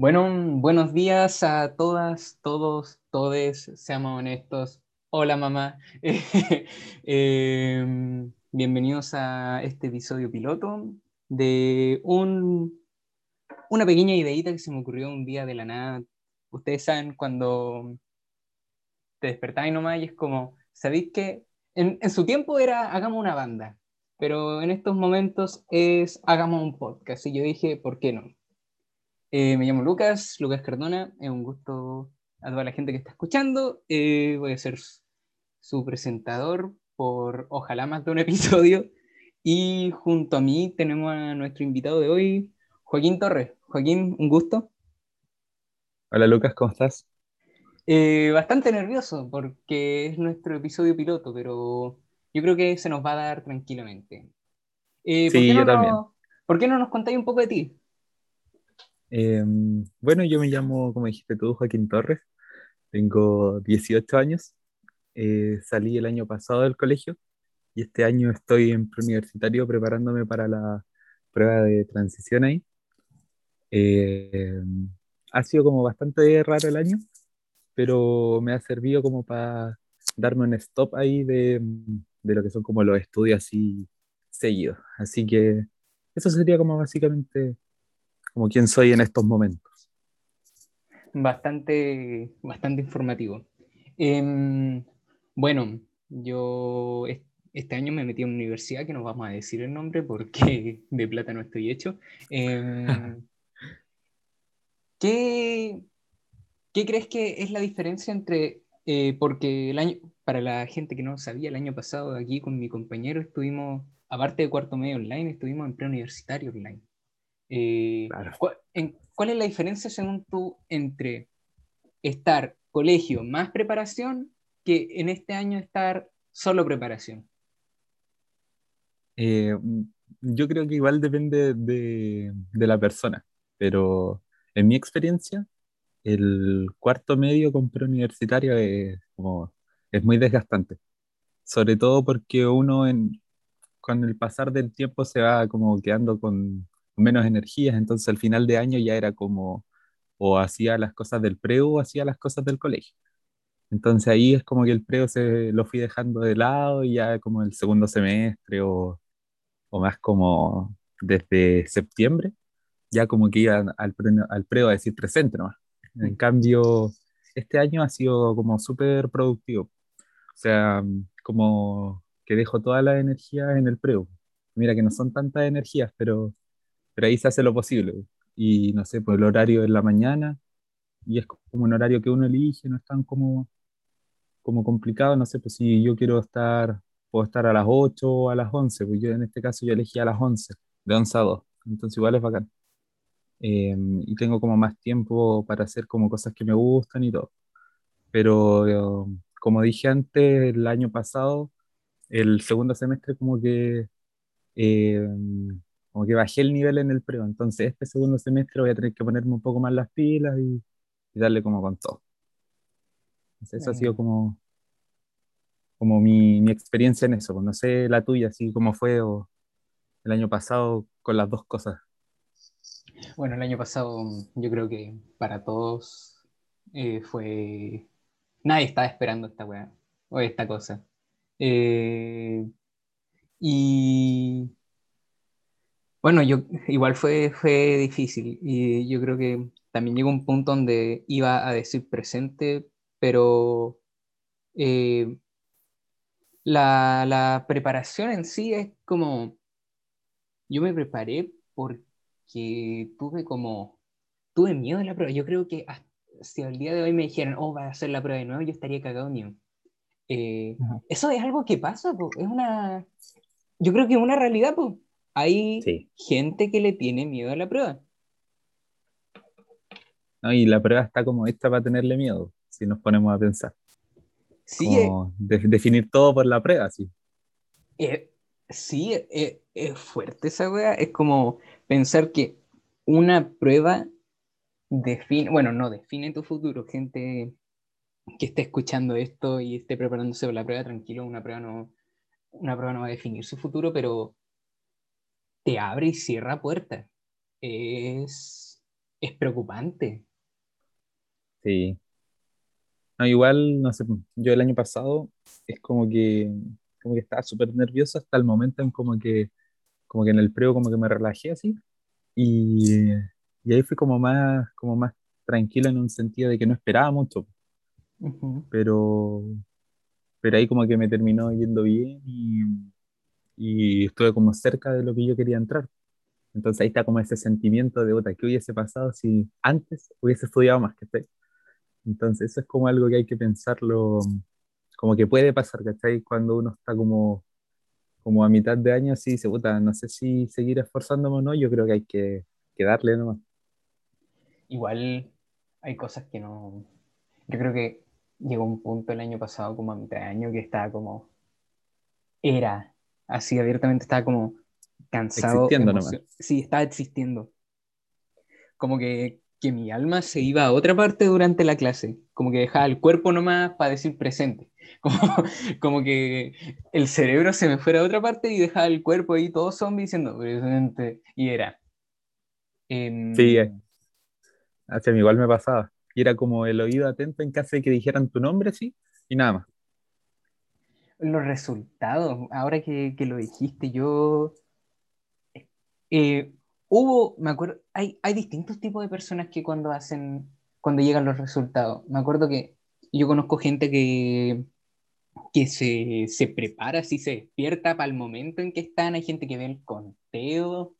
Bueno, buenos días a todas, todos, todes, seamos honestos. Hola mamá. Em, bienvenidos a este episodio piloto de un, una pequeña ideita que se me ocurrió un día de la nada. Ustedes saben cuando te despertáis nomás y es como, ¿sabéis que en, en su tiempo era hagamos una banda? Pero en estos momentos es hagamos un podcast. Y yo dije, ¿por qué no? Eh, me llamo Lucas, Lucas Cardona, es un gusto a toda la gente que está escuchando. Eh, voy a ser su presentador por ojalá más de un episodio. Y junto a mí tenemos a nuestro invitado de hoy, Joaquín Torres. Joaquín, un gusto. Hola Lucas, ¿cómo estás? Eh, bastante nervioso porque es nuestro episodio piloto, pero yo creo que se nos va a dar tranquilamente. sí, yo también. ¿Por qué no nos contáis un poco de ti? Em, bueno, yo me llamo, como dijiste tú, Joaquín Torres, tengo 18 años, eh, salí el año pasado del colegio y este año estoy en preuniversitario preparándome para la prueba de transición ahí. Em, ha sido como bastante raro el año, pero me ha servido como para darme un stop ahí de, de lo que son como los estudios así seguidos. Así que eso sería como básicamente como quién soy en estos momentos. Bastante, bastante informativo. Em, bueno, yo este año me metí en una universidad que no vamos a decir el nombre porque de plata no estoy hecho. Em, ¿qué, ¿Qué crees que es la diferencia entre, eh, porque el año, para la gente que no sabía, el año pasado aquí con mi compañero estuvimos, aparte de cuarto medio online, estuvimos en preuniversitario online. Eh, ¿cuál, es la diferencia, según tú, entre estar colegio más preparación que en este año estar solo preparación? Eh, yo creo que igual depende de, la persona, pero en mi experiencia, el cuarto medio con preuniversitario es, como, es muy desgastante. Sobre todo porque uno en, con el pasar del tiempo se va como quedando con, menos energías, entonces al final de año ya era como o hacía las cosas del preo o hacía las cosas del colegio. Entonces ahí es como que el preo se lo fui dejando de lado y ya como el segundo semestre o, o más como desde septiembre, ya como que iba al, al preo a decir presente nomás. En cambio, este año ha sido como súper productivo. O sea, como que dejo toda la energía en el preo. Mira que no son tantas energías, pero pero ahí se hace lo posible. Y no sé, pues el horario es la mañana y es como un horario que uno elige, no es tan como, como complicado, no sé, pues si yo quiero estar, puedo estar a las 8 o a las 11, pues yo en este caso yo elegí a las 11, de 11 a 2, entonces igual es bacán. Em, y tengo como más tiempo para hacer como cosas que me gustan y todo. Pero como dije antes, el año pasado, el segundo semestre como que eh, como que bajé el nivel en el preo. Entonces, este segundo semestre voy a tener que ponerme un poco más las pilas y, darle como con todo. Entonces, eso ha sido como, como mi, mi, experiencia en eso. Pues, no sé la tuya, así como fue o el año pasado con las dos cosas. Bueno, el año pasado yo creo que para todos eh, fue... Nadie estaba esperando esta weá o esta cosa. Eh, y bueno, yo igual fue, fue difícil y yo creo que también llegó un punto donde iba a decir presente, pero eh, la, preparación en sí es como, yo me preparé porque tuve como, tuve miedo de la prueba. Yo creo que si al día de hoy me dijeran, oh, va a hacer la prueba de nuevo, yo estaría cagado mío. Eh, eso es algo que pasa, es una, yo creo que es una realidad, pues hay gente que le tiene miedo a la prueba. No, y la prueba está como esta para tenerle miedo, si nos ponemos a pensar. Sí. Eh. definir todo por la prueba, sí. Eh, sí, eh, es fuerte esa wea. Es como pensar que una prueba define, bueno, no define tu futuro. Gente que esté escuchando esto y esté preparándose para la prueba, tranquilo, una prueba no, una prueba no va a definir su futuro, pero te abre y cierra puertas. Es, es preocupante. Sí. No, igual, no sé, yo el año pasado es como que, como que estaba súper nervioso hasta el momento en como que, como que en el preo como que me relajé así y, y ahí fui como más, como más tranquilo en un sentido de que no esperaba mucho, pero, pero ahí como que me terminó yendo bien y, y estuve como cerca de lo que yo quería entrar. Entonces ahí está como ese sentimiento de, puta, ¿qué hubiese pasado si antes hubiese estudiado más? ¿cachai? Entonces eso es como algo que hay que pensarlo, como que puede pasar, ¿cachai? Cuando uno está como, como a mitad de año, así dice, puta, no sé si seguir esforzándome o no, yo creo que hay que, que darle nomás. Igual hay cosas que no. Yo creo que llegó un punto el año pasado, como a mitad de año, que estaba como. Era. Así abiertamente estaba como cansado, Existiendo nomás. Sí, estaba existiendo. Como que, que mi alma se iba a otra parte durante la clase. Como que dejaba el cuerpo nomás para decir presente. Como, como que el cerebro se me fuera a otra parte y dejaba el cuerpo ahí todo zombie diciendo presente. Y era. em, Sí, eh, hacia mí igual me pasaba. Y era como el oído atento en caso de que dijeran tu nombre, sí, y nada más. Los resultados, ahora que, que lo dijiste, yo eh, hubo, me acuerdo, hay, hay distintos tipos de personas que cuando hacen, cuando llegan los resultados. Me acuerdo que yo conozco gente que, que se, se prepara, así se despierta para el momento en que están, hay gente que ve el conteo.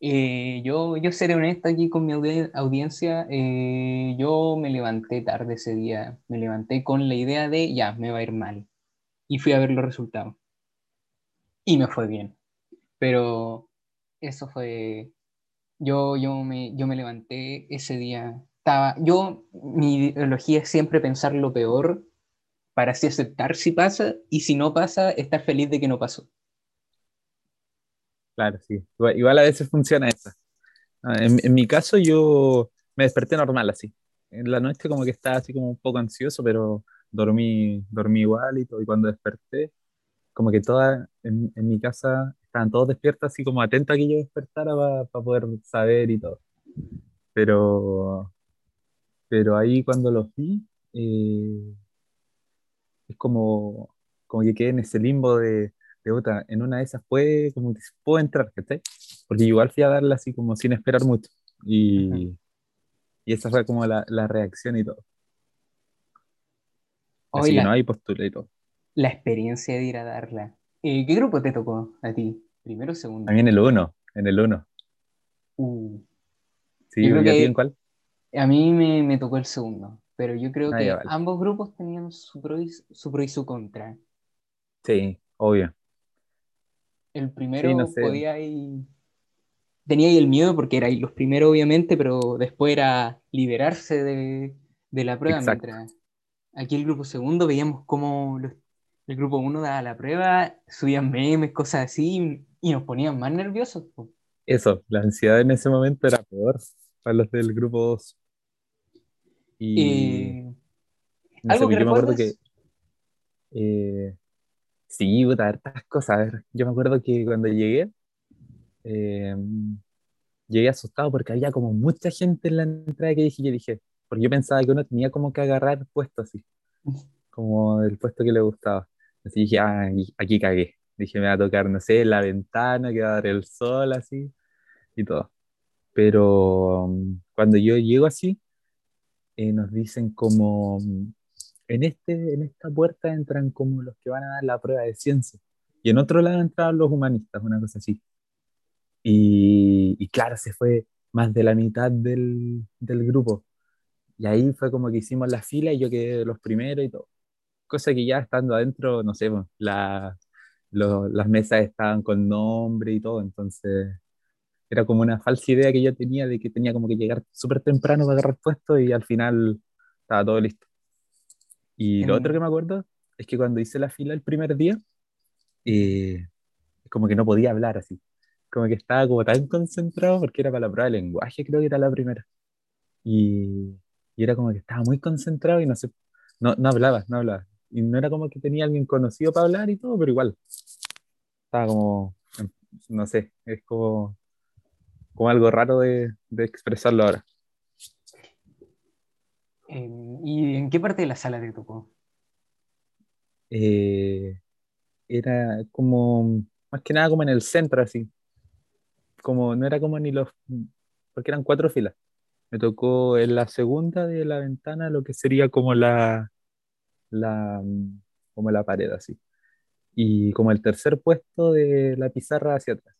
Eh, yo, yo seré honesto aquí con mi audi- audiencia, eh, yo me levanté tarde ese día, me levanté con la idea de, ya, me va a ir mal. Y fui a ver los resultados. Y me fue bien. Pero eso fue, yo, yo, me, yo me levanté ese día, estaba, yo, mi ideología es siempre pensar lo peor para así aceptar si pasa y si no pasa, estar feliz de que no pasó. Claro, sí. Igual, a veces funciona eso. Ah, En, en mi caso yo me desperté normal así. En la noche como que estaba así como un poco ansioso, pero dormí, dormí igual y todo. Y cuando desperté, como que todas en, en mi casa estaban todos despiertos así como atentos a que yo despertara para poder saber y todo. Pero, pero ahí cuando los vi, eh, es como, como que quedé en ese limbo de, de puta, en una de esas puede, como que puedo entrar. Porque igual fui a darla así como sin esperar mucho. Y, y esa fue como la, la reacción y todo. Hoy no, la, hay postulé y todo. la experiencia de ir a darla. Eh, ¿qué grupo te tocó a ti? ¿Primero o A mí segundo? en el uno, en el uno. Uh, Sí, yo creo ¿y a ti en cuál? a mí me, me tocó el segundo, pero yo creo Ah, que vale. ambos grupos tenían su pro y su, pro y su contra. Sí, obvio. El Sí, no primero sé. podía ir tenía ahí el miedo porque erais los primeros, obviamente, pero después era liberarse de, de la prueba. Exacto. Mientras aquí el grupo segundo veíamos cómo los- el grupo uno daba la prueba, subían memes, cosas así, y nos ponían más nerviosos. po. Eso, la ansiedad en ese momento era peor para los del grupo 2. Y Eh, no sé, ¿algo que yo me acuerdo que eh, sí, puta, hartas cosas. A ver, yo me acuerdo que cuando llegué, eh, llegué asustado porque había como mucha gente en la entrada que dije, yo dije, porque yo pensaba que uno tenía como que agarrar puesto así, como el puesto que le gustaba. Así dije, ah, aquí, aquí cagué. Dije, me va a tocar, no sé, la ventana, que va a dar el sol así y todo. Pero um, cuando yo llego así, eh, nos dicen como, mm, en, este, en esta puerta entran como los que van a dar la prueba de ciencia. Y en otro lado entraban los humanistas, una cosa así. Y, y claro, se fue más de la mitad del, del grupo. Y ahí fue como que hicimos la fila y yo quedé de los primeros y todo. Cosa que ya estando adentro, no sé, pues, la, lo- las mesas estaban con nombre y todo, entonces era como una falsa idea que yo tenía de que tenía como que llegar súper temprano para agarrar puesto y al final estaba todo listo. Y lo otro que me acuerdo es que cuando hice la fila el primer día, eh, como que no podía hablar así. Como que estaba como tan concentrado porque era para la prueba de lenguaje, creo que era la primera. Y, y era como que estaba muy concentrado y no sé, no, no hablaba, no hablaba. Y no era como que tenía alguien conocido para hablar y todo, pero igual, estaba como, no sé, es como, como algo raro de, de expresarlo ahora. ¿Y en qué parte de la sala te tocó? Eh, era como, más que nada como en el centro, así. Como, no era como ni los, porque eran cuatro filas. Me tocó en la segunda de la ventana lo que sería como la, la, como la pared, así. Y como el tercer puesto de la pizarra hacia atrás.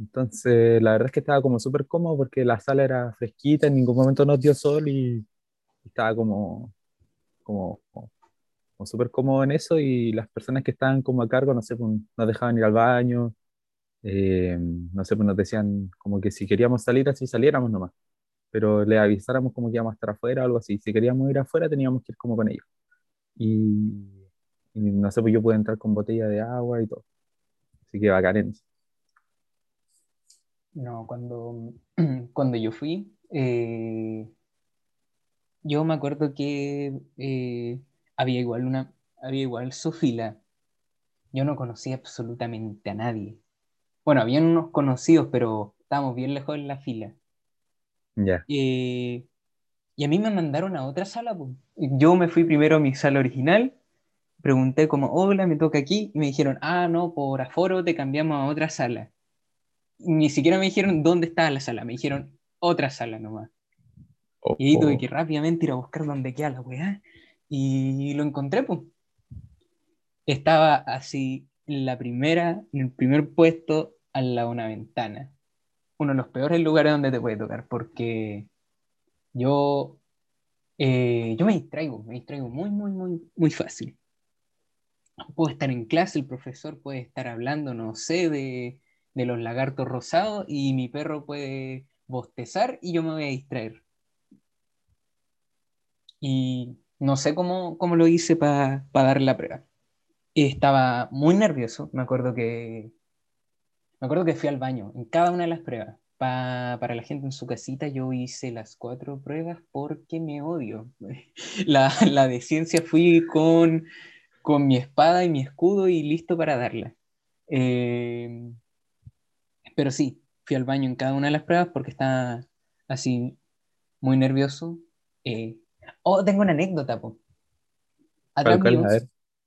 Entonces, la verdad es que estaba como súper cómodo porque la sala era fresquita, en ningún momento nos dio sol y, estaba como, como, como, como súper cómodo en eso y las personas que estaban como a cargo, no sé, pues, nos dejaban ir al baño, eh, no sé, pues nos decían como que si queríamos salir así saliéramos nomás, pero le avisáramos como que íbamos a estar afuera o algo así. Si queríamos ir afuera teníamos que ir como con ellos. Y, no sé, pues yo pude entrar con botella de agua y todo. Así que bacán en eso. No, cuando, cuando yo fui, eh, yo me acuerdo que eh, había igual una, había igual su fila. Yo no conocía absolutamente a nadie. Bueno, habían unos conocidos, pero estábamos bien lejos en la fila. Ya. Eh, y a mí me mandaron a otra sala. po. Yo me fui primero a mi sala original, pregunté como, hola, me toca aquí, y me dijeron, ah, no, por aforo te cambiamos a otra sala. Ni siquiera me dijeron dónde estaba la sala, me dijeron otra sala nomás. Oh, Y ahí tuve oh. que rápidamente ir a buscar dónde queda la weá. Y lo encontré, pues. Estaba así en la primera, en el primer puesto al lado de una ventana. Uno de los peores lugares donde te puede tocar, porque yo, eh, yo me distraigo, me distraigo muy, muy, muy, muy fácil. Puedo estar en clase, el profesor puede estar hablando, no sé, de, de los lagartos rosados y mi perro puede bostezar y yo me voy a distraer. Y no sé cómo, cómo lo hice para dar la prueba. Estaba muy nervioso, me acuerdo que me acuerdo que fui al baño en cada una de las pruebas. Pa- para la gente en su casita, yo hice las cuatro pruebas porque me odio. La, la de ciencia fui con, con mi espada y mi escudo y listo para darla. Eh, pero sí, fui al baño en cada una de las pruebas porque estaba así muy nervioso. Eh, oh, tengo una anécdota, po. Atrás mío,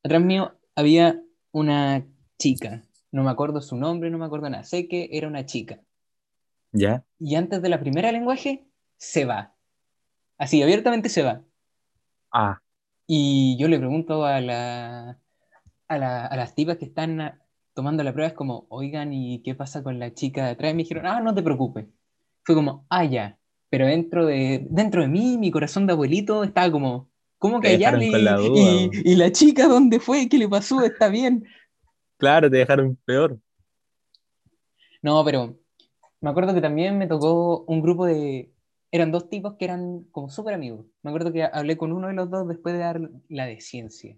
atrás mío había una chica. No me acuerdo su nombre, no me acuerdo nada. Sé que era una chica. ya. Y antes de la primera lenguaje, se va. Así, abiertamente se va. Ah, Y yo le pregunto a, la, a, la- a las tipas que están ah, tomando la prueba, es como, oigan, ¿y qué pasa con la chica de atrás? Y me dijeron, ah, no te preocupes. Fue como, ah, ya. Pero dentro de, dentro de mí, mi corazón de abuelito estaba como, ¿cómo duda, y, bo. y la chica dónde fue? ¿Qué le pasó? ¿Está bien? Claro, te dejaron peor. No, pero me acuerdo que también me tocó un grupo de... Eran dos tipos que eran como súper amigos. Me acuerdo que hablé con uno de los dos después de dar la de ciencia.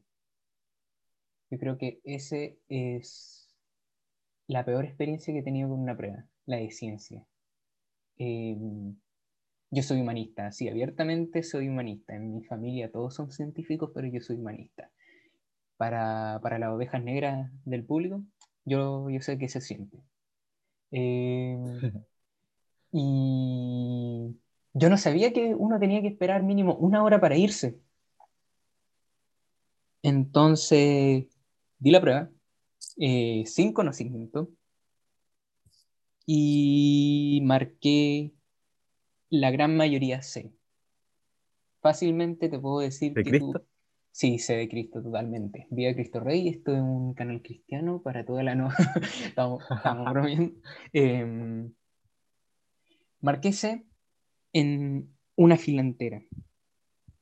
Yo creo que ese es la peor experiencia que he tenido con una prueba, la de ciencia. Eh, yo soy humanista, sí, abiertamente soy humanista. En mi familia todos son científicos, pero yo soy humanista. Para, para las ovejas negras del público, yo, yo sé que se siente. Eh, y yo no sabía que uno tenía que esperar mínimo una hora para irse. Entonces, di la prueba, eh, sin conocimiento, y marqué la gran mayoría C. Fácilmente te puedo decir ¿De que tú... Sí, sé de Cristo totalmente. Viva Cristo Rey, esto es un canal cristiano para toda la noche. estamos, estamos bromeando. Em, marqué C en una fila entera.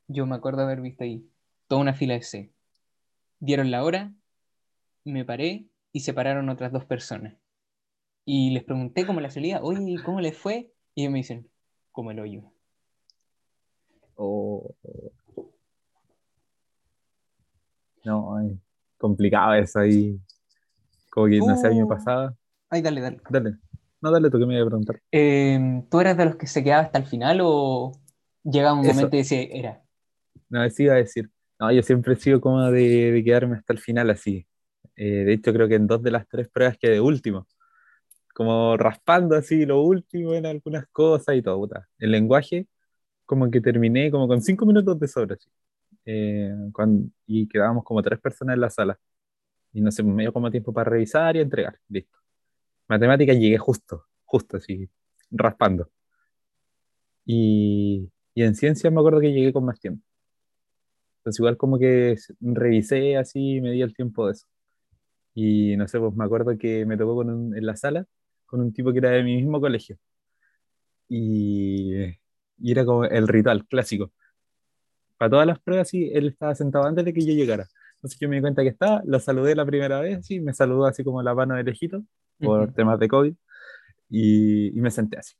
Yo me acuerdo haber visto ahí toda una fila de C. Dieron la hora, me paré y se pararon otras dos personas. Y les pregunté cómo la salida, oye, ¿cómo les fue? Y ellos me dicen, como el hoyo. Oh, no, es complicado eso ahí. Como que no sé, a mí me Tú- pasaba. Ay, dale, dale. Dale. No, dale tú que me iba a preguntar. Em, ¿tú eras de los que se quedaba hasta el final o llegaba un Eso. momento y decía, era? No, sí iba a decir. No, yo siempre he sido como de, de quedarme hasta el final así. Eh, de hecho, creo que en dos de las tres pruebas quedé último. como raspando así lo último en algunas cosas y todo. Puta. El lenguaje, como que terminé como con cinco minutos de sobra. así. Eh, cuando- y quedábamos como tres personas en la sala. Y no sé, me dio como tiempo para revisar y entregar. Listo. Matemática llegué justo, justo así, raspando. Y, y en ciencias me acuerdo que llegué con más tiempo. Entonces igual como que revisé así, me di el tiempo de eso. Y no sé, pues me acuerdo que me tocó con un- en la sala con un tipo que era de mi mismo colegio. Y, y era como el ritual clásico. Para todas las pruebas, sí, él estaba sentado antes de que yo llegara. Entonces yo me di cuenta que estaba, lo saludé la primera vez, sí, me saludó así como la mano de lejito por Ujú. temas de COVID y, y me senté así.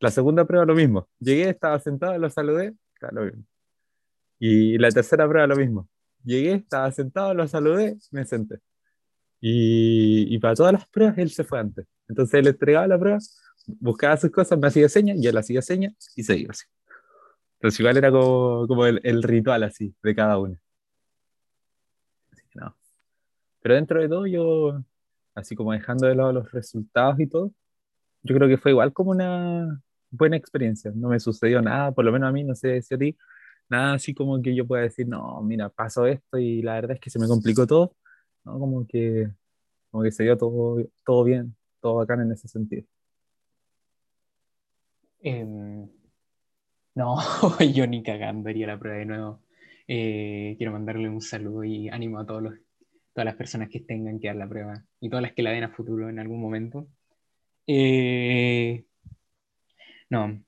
La segunda prueba lo mismo. Llegué, estaba sentado, lo saludé, está lo mismo. Y la tercera prueba lo mismo. Llegué, estaba sentado, lo saludé, me senté. Y, y para todas las pruebas él se fue antes. Entonces él entregaba la prueba, buscaba sus cosas, me hacía señas, yo le hacía señas y se iba así. Entonces igual era como, como el, el ritual así de cada uno. Así que no. Pero dentro de todo yo, así como dejando de lado los resultados y todo, yo creo que fue igual como una buena experiencia. No me sucedió nada, por lo menos a mí, no sé si a ti, nada así como que yo pueda decir, no, mira, pasó esto y la verdad es que se me complicó todo. No, como que, como que se dio todo, todo bien, todo bacán en ese sentido. Em, no, yo ni cagando haría la prueba de nuevo. Eh, quiero mandarle un saludo y ánimo a todos los, todas las personas que tengan que dar la prueba y todas las que la den a futuro en algún momento. Eh, no,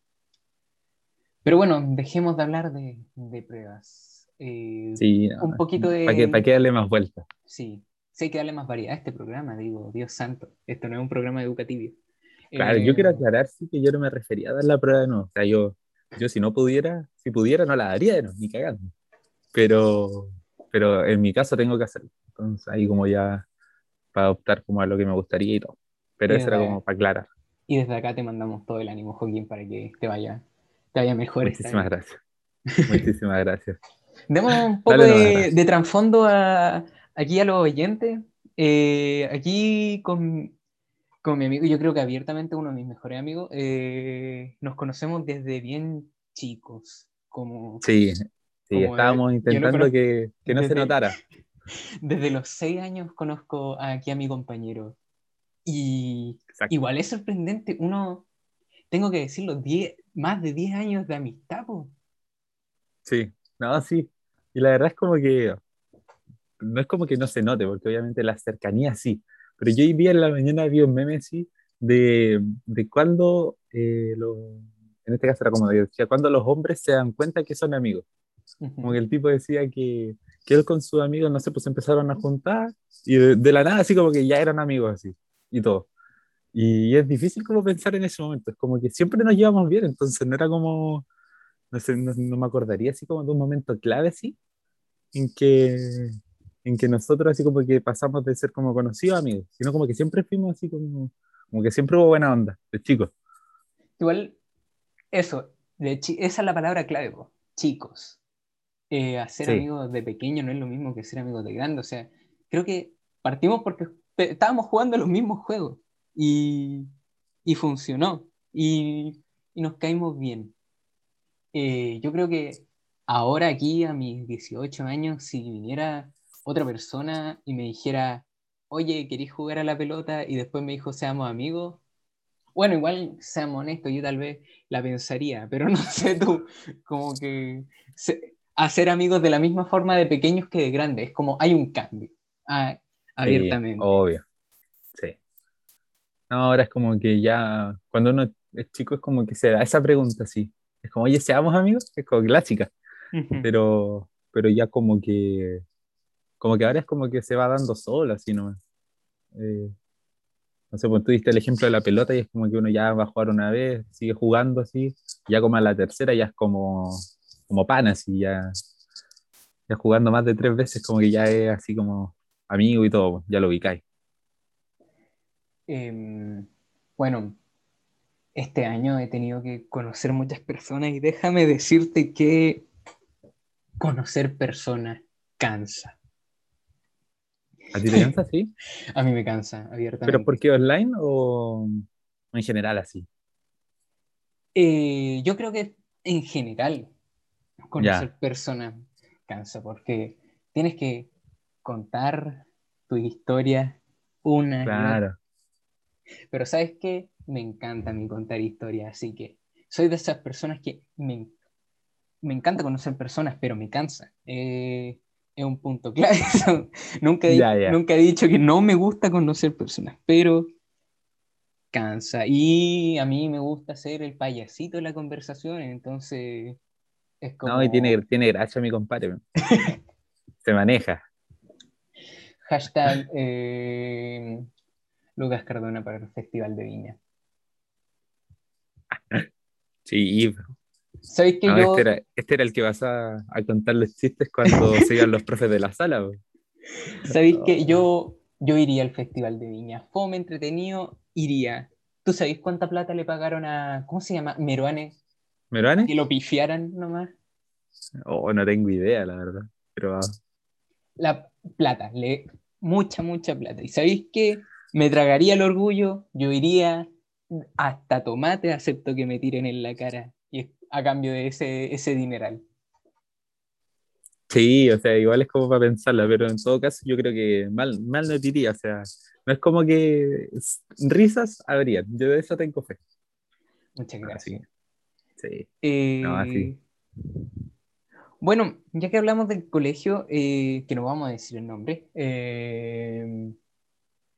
pero bueno, dejemos de hablar de, de pruebas. Eh, Sí, no, un poquito de... ¿Para qué, para qué darle más vueltas? Sí, sí hay que darle más variedad a este programa, digo, Dios santo, esto no es un programa educativo. Claro, Eh, yo quiero aclarar sí que yo no me refería a dar la prueba de nuevo. O sea, yo, yo si no pudiera, si pudiera no la daría de nuevo, ni cagando. Pero, pero en mi caso tengo que hacerlo. Entonces ahí como ya para optar como a lo que me gustaría y todo. Pero Y eso era como para aclarar. Y desde acá te mandamos todo el ánimo, Joaquín, para que te vaya, te vaya mejor. Muchísimas gracias. Muchísimas gracias. Démonos un poco Dale de, de trasfondo a- aquí a los oyentes. Eh, aquí con, con mi amigo, yo creo que abiertamente uno de mis mejores amigos, eh, nos conocemos desde bien chicos. Como, Sí, sí, Como, estábamos intentando conozco que, que no se desde- notara. desde los seis años conozco aquí a mi compañero. Y Exacto. igual es sorprendente, uno, tengo que decirlo, 10 más de 10 años de amistad, po. Sí, no, sí. Y la verdad es como que no es como que no se note, porque obviamente la cercanía sí. Pero yo hoy día en la mañana vi un meme así de, de cuando, eh, lo- en este caso era como decía, cuando los hombres se dan cuenta que son amigos. Como que el tipo decía que, que él con sus amigos, no sé, pues empezaron a juntar y de, de la nada así como que ya eran amigos así y todo. Y es difícil como pensar en ese momento, es como que siempre nos llevamos bien, entonces no era como, no sé, no, no me acordaría así como de un momento clave así, en que, en que nosotros así como que pasamos de ser como conocidos amigos, sino como que siempre fuimos así como, como que siempre hubo buena onda, de chicos. Igual, eso, de esa es la palabra clave, po, chicos. Eh, hacer Sí. amigos de pequeño no es lo mismo que ser amigos de grande. O sea, creo que partimos porque estábamos jugando los mismos juegos y, y funcionó y, y nos caímos bien. Eh, yo creo que ahora aquí a mis 18 años, si viniera otra persona y me dijera, oye, ¿queréis jugar a la pelota? Y después me dijo, seamos amigos. Bueno, igual, seamos honestos, yo tal vez la pensaría, pero no sé tú, como que se- hacer amigos de la misma forma de pequeños que de grandes, es como hay un cambio, ah, Sí, abiertamente. obvio. Sí. No, ahora es como que ya, cuando uno es chico, es como que se da esa pregunta así. Es como, oye, ¿seamos amigos? Es como clásica. Ujú. Pero, pero ya como que, como que ahora es como que se va dando solo, así nomás. Eh, no sé, pues tú diste el ejemplo de la pelota y es como que uno ya va a jugar una vez, sigue jugando así, ya como a la tercera ya es como, como pan, así, ya, ya jugando más de tres veces, como que ya es así como amigo y todo, pues, ya lo ubicáis. Em, bueno, este año he tenido que conocer muchas personas y déjame decirte que conocer personas cansa. ¿A ti te cansa así? A mí me cansa, abiertamente. ¿Pero por qué online o en general así? Eh, yo creo que en general, conocer personas cansa, porque tienes que contar tu historia una y otra. Claro. Pero ¿sabes qué? Me encanta mí contar historias, así que soy de esas personas que me, me encanta conocer personas, pero me cansa. Eh, es un punto clave. nunca, he, nunca he dicho que no me gusta conocer personas, pero cansa. Y a mí me gusta ser el payasito de la conversación, entonces es como No, y tiene, tiene gracia mi compadre. Se maneja. hashtag eh, Lucas Cardona para el Festival de Viña. Sí, ¿Sabéis que no, yo... este, era, este era el que vas a, a contar los chistes cuando se iban los profes de la sala. po. ¿Sabéis que yo, yo iría al Festival de Viña? Fome, entretenido, iría. ¿Tú sabéis cuánta plata le pagaron a, ¿cómo se llama? Meruane, ¿Meruane? que lo pifiaran nomás. Oh, no tengo idea, la verdad. Pero ah, La plata, le, mucha, mucha plata. ¿Y sabéis que me tragaría el orgullo? Yo iría hasta tomate, acepto que me tiren en la cara a cambio de ese, ese dineral. sí, o sea, igual es como para pensarla, pero en todo caso yo creo que mal, mal no te iría. O sea, no es como que risas habrían. Yo de eso tengo fe. Muchas gracias. Así, sí. Eh, No, así. Bueno, ya que hablamos del colegio, eh, que no vamos a decir el nombre, eh,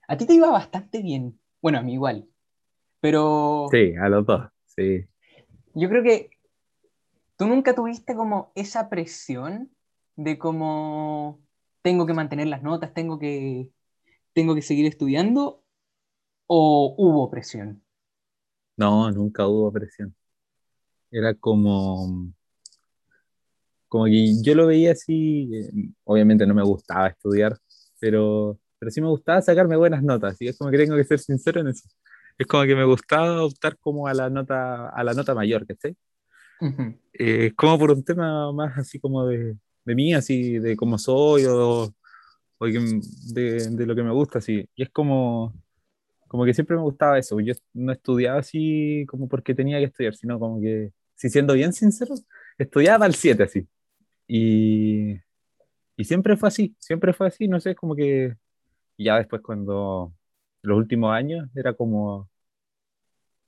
a ti te iba bastante bien. Bueno, a mí igual. Pero Sí, a los dos. Sí. yo creo que tú nunca tuviste como esa presión de como tengo que mantener las notas, tengo que, tengo que seguir estudiando, o hubo presión. No, nunca hubo presión. Era como, como que yo lo veía así, eh, obviamente no me gustaba estudiar, pero, pero sí me gustaba sacarme buenas notas, y es como que tengo que ser sincero en eso. Es como que me gustaba optar como a la nota, a la nota mayor, ¿cachai? Ujú. Eh, como por un tema más así como de, de mí, así de cómo soy o, o de, de lo que me gusta, así. Y es como, como que siempre me gustaba eso. Yo no estudiaba así como porque tenía que estudiar, sino como que, si siendo bien sincero, estudiaba al 7 así. Y, y siempre fue así, siempre fue así, no sé, como que ya después cuando los últimos años era como,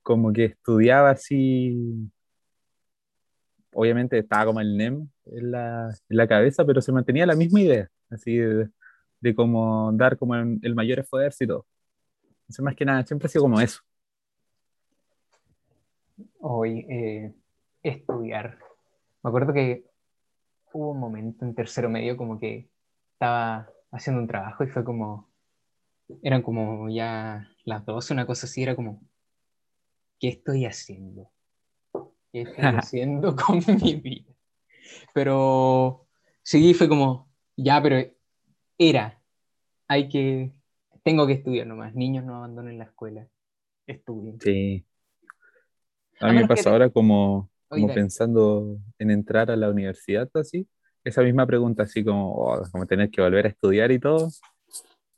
como que estudiaba así, obviamente estaba como el NEM en la, en la cabeza, pero se mantenía la misma idea, así de, de como dar como el, el mayor esfuerzo y todo. Entonces, más que nada, siempre ha sido como eso. Hoy, eh, estudiar. Me acuerdo que hubo un momento en tercero medio como que estaba haciendo un trabajo y fue como, eran como ya las 12, una cosa así, era como, ¿qué estoy haciendo? ¿Qué estoy haciendo con mi vida? Pero sí, fue como, ya, pero era, hay que, tengo que estudiar nomás, niños no abandonen la escuela, estudien. Sí. A mí me pasa te- ahora como, como pensando en entrar a la universidad, así, esa misma pregunta, así como, oh, como tener que volver a estudiar y todo.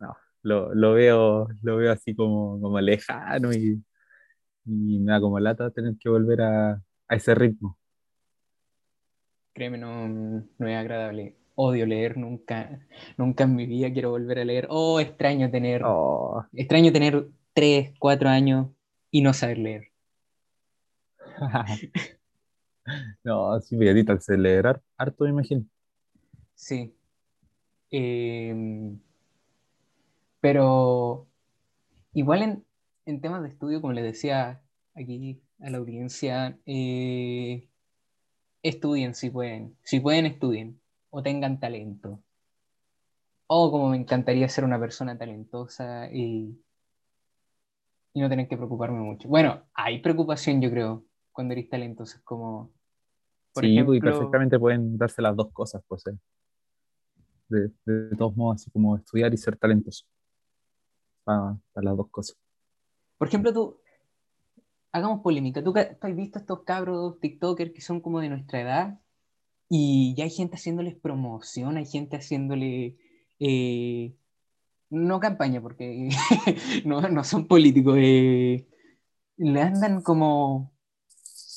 No, lo, lo veo, lo veo así como, como lejano y, y me da como lata tener que volver a, a ese ritmo. Créeme, no, no es agradable. Odio leer, nunca, nunca en mi vida quiero volver a leer. Oh, extraño tener, Oh, extraño tener 3, 4 años y no saber leer. no, sí, me a acelerar harto, me imagino. Sí. Em, pero igual en, en temas de estudio, como les decía aquí a la audiencia, eh, estudien si pueden. Si pueden, estudien. O tengan talento. O como me encantaría ser una persona talentosa y, y no tener que preocuparme mucho. Bueno, hay preocupación, yo creo, cuando eres talentoso. Es como, por Sí, pues, y ejemplo, perfectamente pueden darse las dos cosas, pues, eh. de, de todos modos, así como estudiar y ser talentoso. Para, para las dos cosas. por ejemplo, tú, hagamos polémica. ¿Tú, has visto estos cabros TikTokers que son como de nuestra edad? Y ya hay gente haciéndoles promoción, hay gente haciéndole, eh, no campaña, porque no, no son políticos, eh, le andan como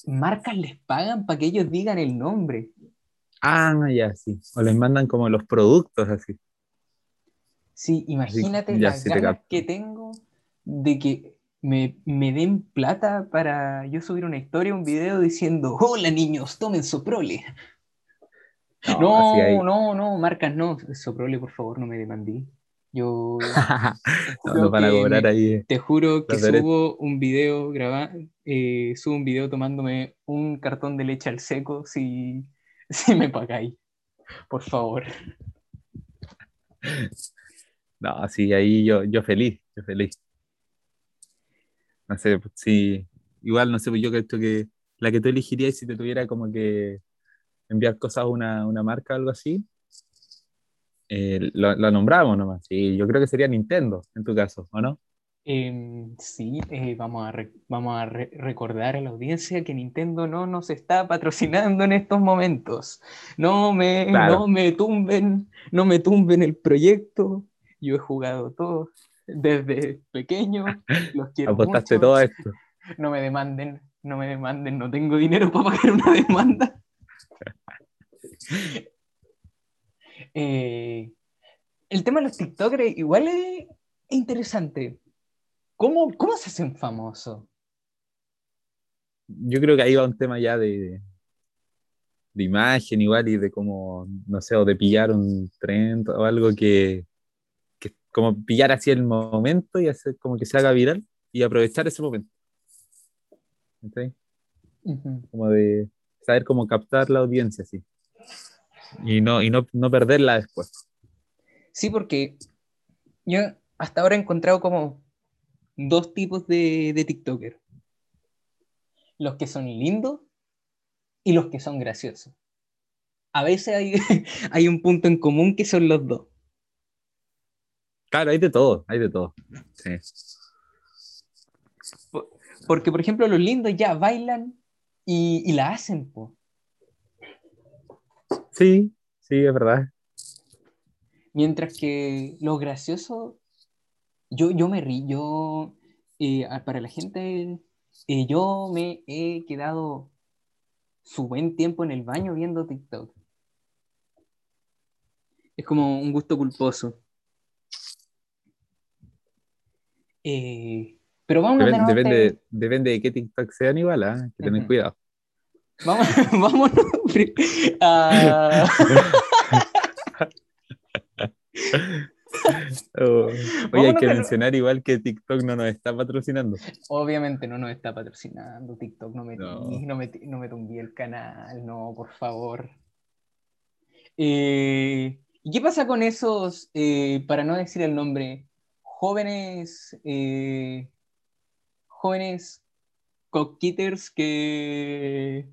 marcas les pagan para que ellos digan el nombre. Ah, ya, sí. O les mandan como los productos así. Sí, imagínate las te ganas que tengo de que me, me den plata para yo subir una historia, un video diciendo, hola niños, tomen Soprole. No, no, no, marcas no, Soprole, por favor, no me demandí. Yo No, van a que cobrar me- ahí. eh. te juro que Los derechos. subo un video graba, eh, subo un video tomándome un cartón de leche al seco si, si me pagáis. Por favor. No, así ahí yo, yo feliz, yo feliz. No sé, pues, sí, igual no sé, pues yo creo que la que tú elegirías si te tuviera como que enviar cosas a una, una marca o algo así, eh, lo, lo nombramos nomás. Sí, yo creo que sería Nintendo en tu caso, ¿o no? Em, sí, eh, vamos a, re- vamos a re- recordar a la audiencia que Nintendo no nos está patrocinando en estos momentos. No me, Claro. no me tumben, no me tumben el proyecto. Yo he jugado todo desde pequeño. Los quiero Apostaste mucho. todo esto. No me demanden, no me demanden, no tengo dinero para pagar una demanda. Eh, el tema de los TikTokers igual es interesante. ¿Cómo, cómo se hacen famosos? Yo creo que ahí va un tema ya de, de imagen igual y de cómo, no sé, o de pillar un trend o algo que como pillar así el momento y hacer como que se haga viral y aprovechar ese momento. Ujú. Como de saber cómo captar la audiencia así. Y no, y no, no perderla después. Sí, porque yo hasta ahora he encontrado como dos tipos de, de TikToker. Los que son lindos y los que son graciosos. A veces hay, hay un punto en común que son los dos. Claro, hay de todo, hay de todo. Sí. Porque, por ejemplo, los lindos ya bailan y, y la hacen, po. sí, sí, es verdad. Mientras que los graciosos, yo, yo me río, yo, eh, para la gente, eh, yo me he quedado su buen tiempo en el baño viendo TikTok. Es como un gusto culposo. Eh, pero vamos a depende, depende de qué TikTok sean igual. Hay que tener cuidado. Vamos, vámonos a- Oh, Oye, hay que mencionar igual que TikTok no nos está patrocinando. Obviamente no nos está patrocinando TikTok, no me, No. no me, no me tumbí el canal, no, por favor. Eh, ¿y qué pasa con esos, eh, para no decir el nombre, jóvenes, eh, jóvenes coquiters que,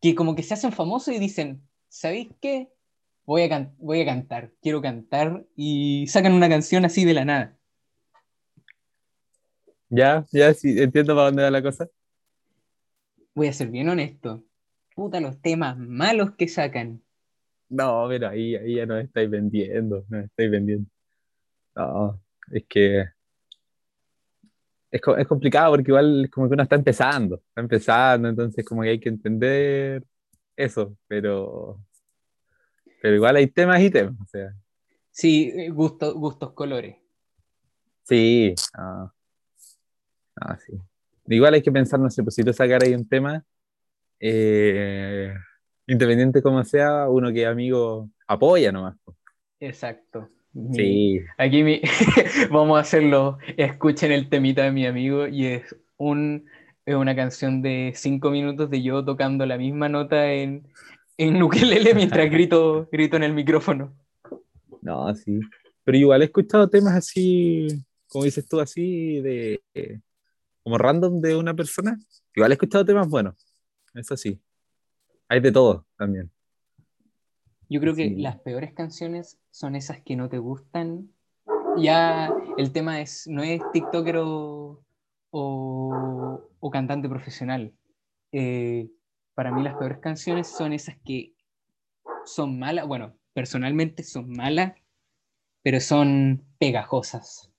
que como que se hacen famosos y dicen, ¿sabéis qué? Voy a, can- voy a cantar, quiero cantar y sacan una canción así de la nada. Ya, ya, sí, entiendo para dónde va la cosa. voy a ser bien honesto. Puta, los temas malos que sacan. No, pero ahí, ahí ya nos estáis vendiendo, nos estáis vendiendo. No, es que es, es complicado porque igual es como que uno está empezando, está empezando, entonces como que hay que entender eso, pero, pero igual hay temas y temas, o sea, Sí, eh, gusto- gustos colores. sí, no, no, sí. Igual hay que pensar, no sé, pues si tú sacar ahí un tema, eh, independiente como sea, uno que es amigo apoya nomás. Exacto. Sí, Aquí mi- vamos a hacerlo. Escuchen el temita de mi amigo y es un es una canción de cinco minutos de yo tocando la misma nota en, en ukelele mientras grito, grito en el micrófono. No, sí. Pero igual he escuchado temas así, como dices tú, así, de como random de una persona. Igual he escuchado temas buenos, eso sí. Hay de todo también. Yo creo que Sí. las peores canciones son esas que no te gustan. Ya el tema es, no es TikToker o, o- o cantante profesional. Eh, para mí las peores canciones son esas que son malas, bueno, personalmente son malas pero son pegajosas.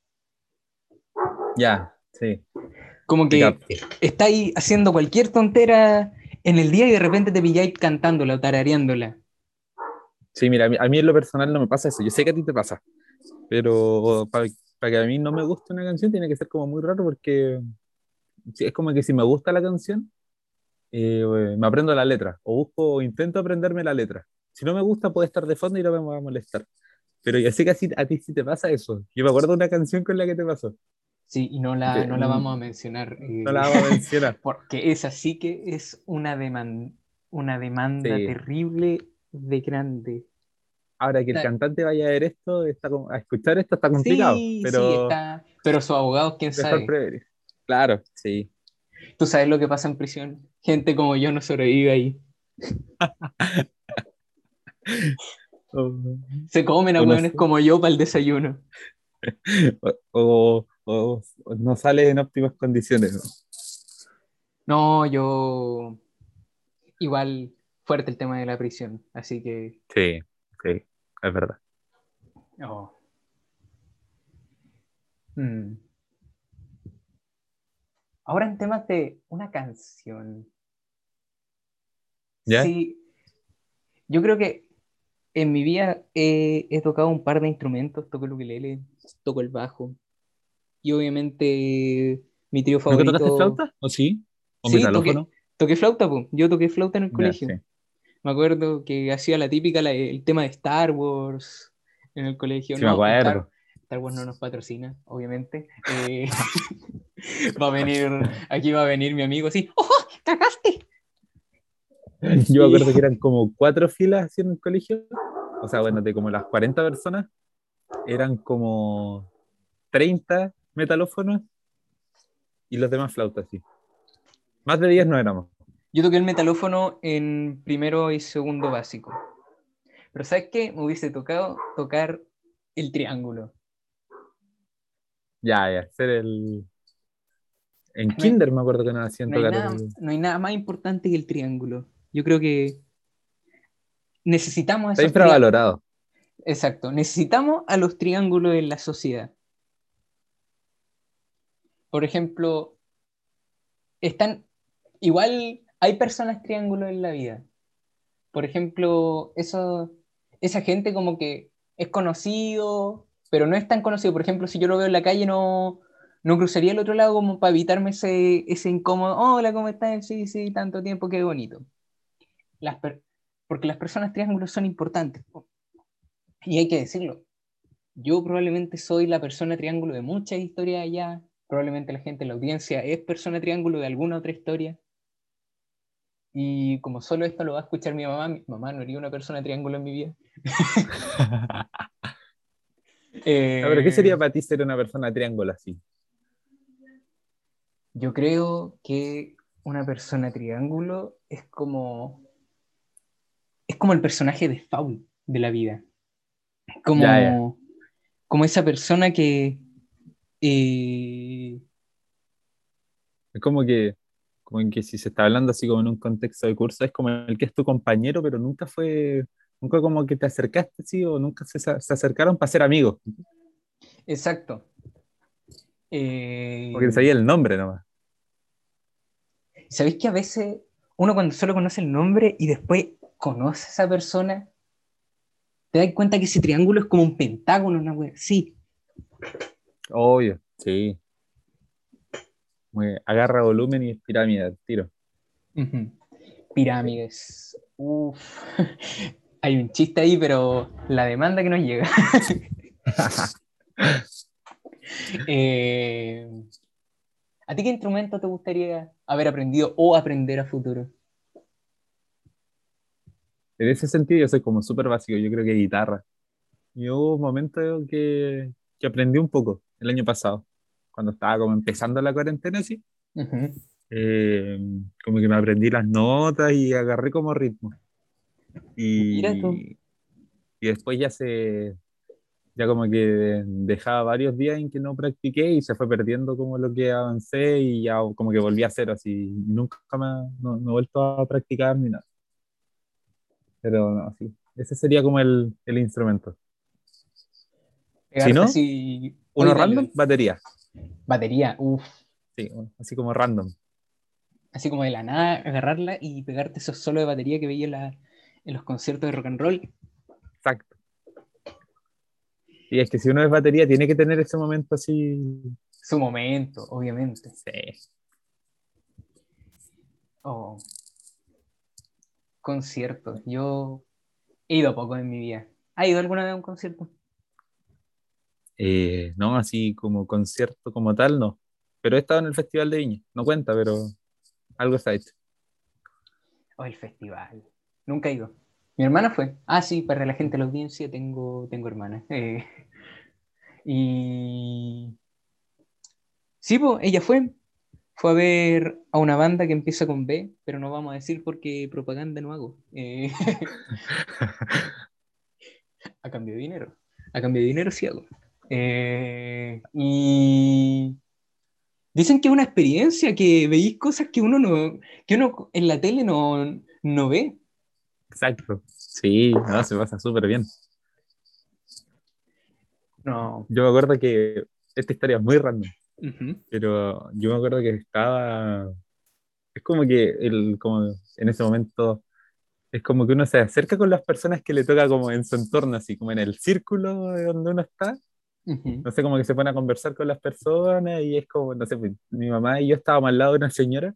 Ya, sí. Como que estáis haciendo cualquier tontera en el día y de repente te pilláis cantándola o tarareándola. Sí, mira, a mí, a mí en lo personal no me pasa eso. Yo sé que a ti te pasa, pero para, que a mí no me guste una canción tiene que ser como muy raro porque es como que si me gusta la canción, eh, me aprendo la letra o busco o intento aprenderme la letra. Si no me gusta puede estar de fondo y no me va a molestar. Pero ya sé que así, a ti sí te pasa eso. Yo me acuerdo de una canción con la que te pasó. Sí, y no la, no la vamos a mencionar. eh, No la vamos a mencionar. Porque esa sí que es una, deman- una demanda Sí. terrible de grande. Ahora que el cantante vaya a ver esto, está, a escuchar esto está complicado. sí, pero sí, está. Pero su abogado, quién sabe. Claro, sí. Tú sabes lo que pasa en prisión. Gente como yo no sobrevive ahí. O, Se comen a hueones como yo para el desayuno. o- o- o no sale en óptimas condiciones. ¿no? No, yo. Igual fuerte el tema de la prisión. Así que. Sí, sí, es verdad. oh. Mm. Ahora en temas de una canción. ¿Ya? Sí. Yo creo que en mi vida he, he tocado un par de instrumentos. Toco el ukelele, toco el bajo. Y obviamente mi trío ¿Nunca favorito. tocaste flauta? ¿O sí? ¿O Sí, metalófono? Toqué flauta, po. Yo toqué flauta en el Ya, colegio. sí. Me acuerdo que hacía la típica, la- el tema de Star Wars en el colegio. Sí, me No, acuerdo. Star, Star Wars no nos patrocina, obviamente. Eh, va a venir, aquí va a venir mi amigo así, ¡Oh, cagaste! Yo me acuerdo que eran como cuatro filas así en el colegio. O sea, bueno, de como las 40 personas, eran como 30 metalófonos y los demás flautas, sí. Más de 10 no éramos. Yo toqué el metalófono en primero y segundo básico. Pero ¿sabes qué? Me hubiese tocado tocar el triángulo. Ya, ya, ser el. En hay- Kinder me acuerdo que hacían No hay, tocar nada, el- no hay nada más importante que el triángulo. Yo creo que necesitamos Está infravalorado. Exacto, necesitamos a los triángulos en la sociedad. Por ejemplo, están, igual hay personas triángulos en la vida. Por ejemplo, eso, esa gente como que es conocido, pero no es tan conocido. Por ejemplo, si yo lo veo en la calle, no, no cruzaría al otro lado como para evitarme ese, ese incómodo. Hola, ¿cómo estás? Sí, sí, tanto tiempo, qué bonito. Las porque las personas triángulos son importantes. po. Y hay que decirlo. Yo probablemente soy la persona triángulo de muchas historias allá. Probablemente la gente en la audiencia es persona triángulo de alguna otra historia. Y como solo esto lo va a escuchar mi mamá, mi mamá no haría una persona triángulo en mi vida. Eh, Ah, pero ¿qué sería para ti ser una persona triángulo así? Yo creo que una persona triángulo es como. Es como el personaje de Faul de la vida. Como, Ya, ya. como esa persona que. eh, Es como que, como que si se está hablando así como en un contexto de curso, es como el que es tu compañero, pero nunca fue, nunca como que te acercaste, sí, o nunca se, se acercaron para ser amigos, exacto. Eh, porque sabía el nombre nomás. ¿Sabéis que a veces uno cuando solo conoce el nombre y después conoce a esa persona, te das cuenta que ese triángulo es como un pentágono, una wea Sí, Obvio, sí. Agarra volumen y es pirámide al tiro. Pirámides. Uf. Hay un chiste ahí, pero la demanda que nos llega. Eh, ¿A ti qué instrumento te gustaría haber aprendido o aprender a futuro? En ese sentido yo soy como súper básico, yo creo que guitarra. Y hubo un momento que, que aprendí un poco el año pasado, cuando estaba como empezando la cuarentena, así. Ujú. eh, como que me aprendí las notas y agarré como ritmo. Y, Mira tú. y después ya se, ya como que dejaba varios días en que no practiqué y se fue perdiendo como lo que avancé y ya como que volví a cero así. Nunca me, no, no he vuelto a practicar ni nada. Pero no, sí. Ese sería como el, el instrumento. Si no, así, uno Oye, random, batería. Batería, uff. Sí, así como random. Así como de la nada, agarrarla y pegarte esos solos de batería que veía en, la- en los conciertos de rock and roll. Exacto. Y es que si uno es batería, tiene que tener ese momento así. Su momento, obviamente. Sí. Oh. Conciertos. Yo he ido poco en mi vida. ¿Ha ido alguna vez a un concierto? Eh, no, así como concierto como tal, no. Pero he estado en el Festival de Viña. No cuenta, pero algo ha hecho. O el festival. Nunca he ido. Mi hermana fue. Ah, sí, para la gente de la audiencia tengo, tengo hermana. Eh, y. Sí, pues, ella fue. Fue a ver a una banda que empieza con B, pero no vamos a decir porque propaganda no hago. Eh, a cambio de dinero. A cambio de dinero sí hago. Eh, y dicen que es una experiencia, que veis cosas que uno no, que uno en la tele no, no ve. Exacto. Sí, no, se pasa súper bien. No. Yo me acuerdo que esta historia es muy random, Ujú. pero yo me acuerdo que estaba. Es como que el, como en ese momento es como que uno se acerca con las personas que le toca como en su entorno, así como en el círculo de donde uno está. No sé, como que se pone a conversar con las personas y es como, no sé, pues, mi mamá y yo estábamos al lado de una señora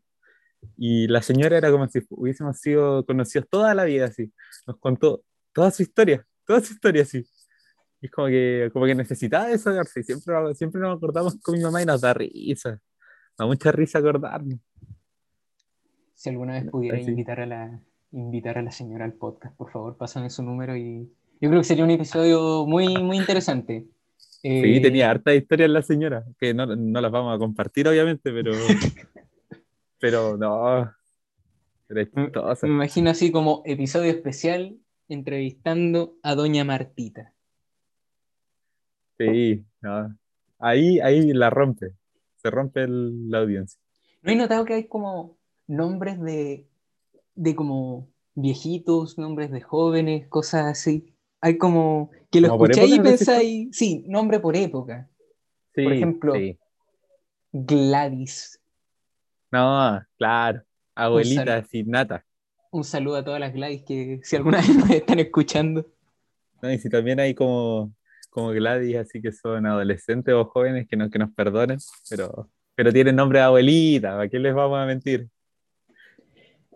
y la señora era como si hubiésemos sido conocidos toda la vida, así. Nos contó toda su historia, toda su historia, así. Y es como que, como que necesitaba desahogarse. Y siempre, siempre nos acordamos con mi mamá y nos da risa. Da mucha risa acordarnos. Si alguna vez pudiera Así. invitar a la invitar a la señora al podcast, por favor, pásame su número y yo creo que sería un episodio muy muy interesante. Eh, Sí, tenía harta historia la señora, que no, no las vamos a compartir, obviamente, pero. pero no. Era chistosa. Me imagino así como episodio especial entrevistando a Doña Martita. Sí, no. Ahí, ahí la rompe. Se rompe el- la audiencia. ¿No he notado que hay como nombres de, de como viejitos, nombres de jóvenes, cosas así? Hay como que lo ¿Como por escucháis y pensáis, sí, nombre por época. Sí, Por ejemplo, sí. Gladys. No, claro. Abuelita, sin nata. Un saludo a todas las Gladys que si alguna vez nos están escuchando. ¿no? Y si también hay como, como Gladys, así que son adolescentes o jóvenes que, no, que nos perdonen, pero, pero tienen nombre de abuelita, ¿para qué les vamos a mentir?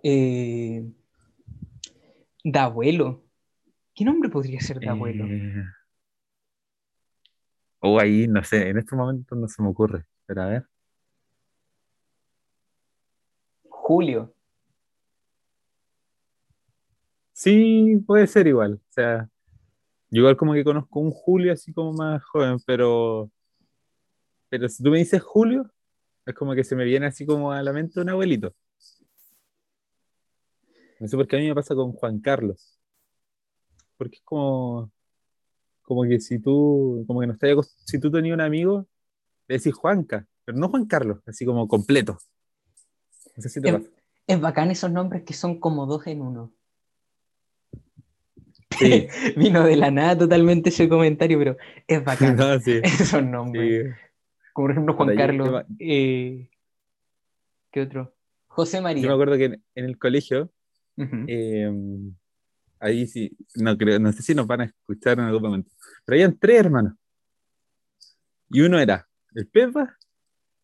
Eh, de abuelo. ¿Qué nombre podría ser de abuelo? Eh, Oh, ahí, no sé, en este momento no se me ocurre, pero a ver. Julio. Sí, puede ser igual. O sea, yo igual como que conozco un Julio así como más joven, pero, pero si tú me dices Julio, es como que se me viene así como a la mente un abuelito. No sé por qué a mí me pasa con Juan Carlos. Porque es como, como que si tú, como que no estás si tú tenías un amigo, le decís Juanca, pero no Juan Carlos, así como completo. No sé si te pasa. Es bacán esos nombres que son como dos en uno. Sí, Vino de la nada totalmente ese comentario, pero es bacán. no, sí, Esos nombres. sí. Como por ejemplo Juan yo- Carlos. yo eh, ¿Qué otro? José Yo María. me acuerdo que en, en el colegio, eh, ahí sí, no creo, no sé si nos van a escuchar en algún momento, pero habían tres hermanos. Y uno era el Pepa,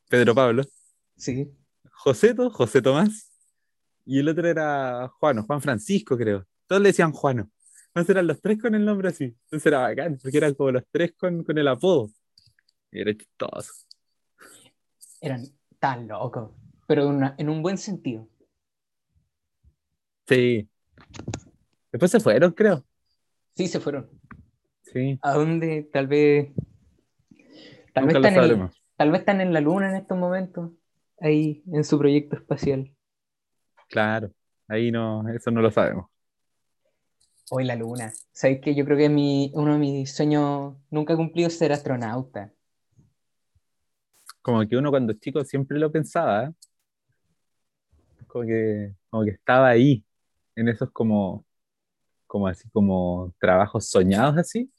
Pedro Pablo, Sí. Joseto, José Tomás, y el otro era Juano, Juan Francisco, creo. Todos le decían Juano. Entonces eran los tres con el nombre así. Entonces era bacán, porque eran como los tres con, con el apodo. Y era chistoso. Eran tan locos. Pero en, una- en un buen sentido. Sí. Después se fueron, creo. Sí, se fueron. Sí. ¿A dónde? Tal vez. Tal vez, Nunca están en, tal vez están en la luna en estos momentos. Ahí en su proyecto espacial. Claro. Ahí no, eso no lo sabemos. Hoy la luna. ¿Sabéis que yo creo que mi, uno de mis sueños nunca cumplidos es ser astronauta? como que uno cuando es chico siempre lo pensaba, ¿eh? como que, como que estaba ahí, en esos como, como así, como trabajos soñados así.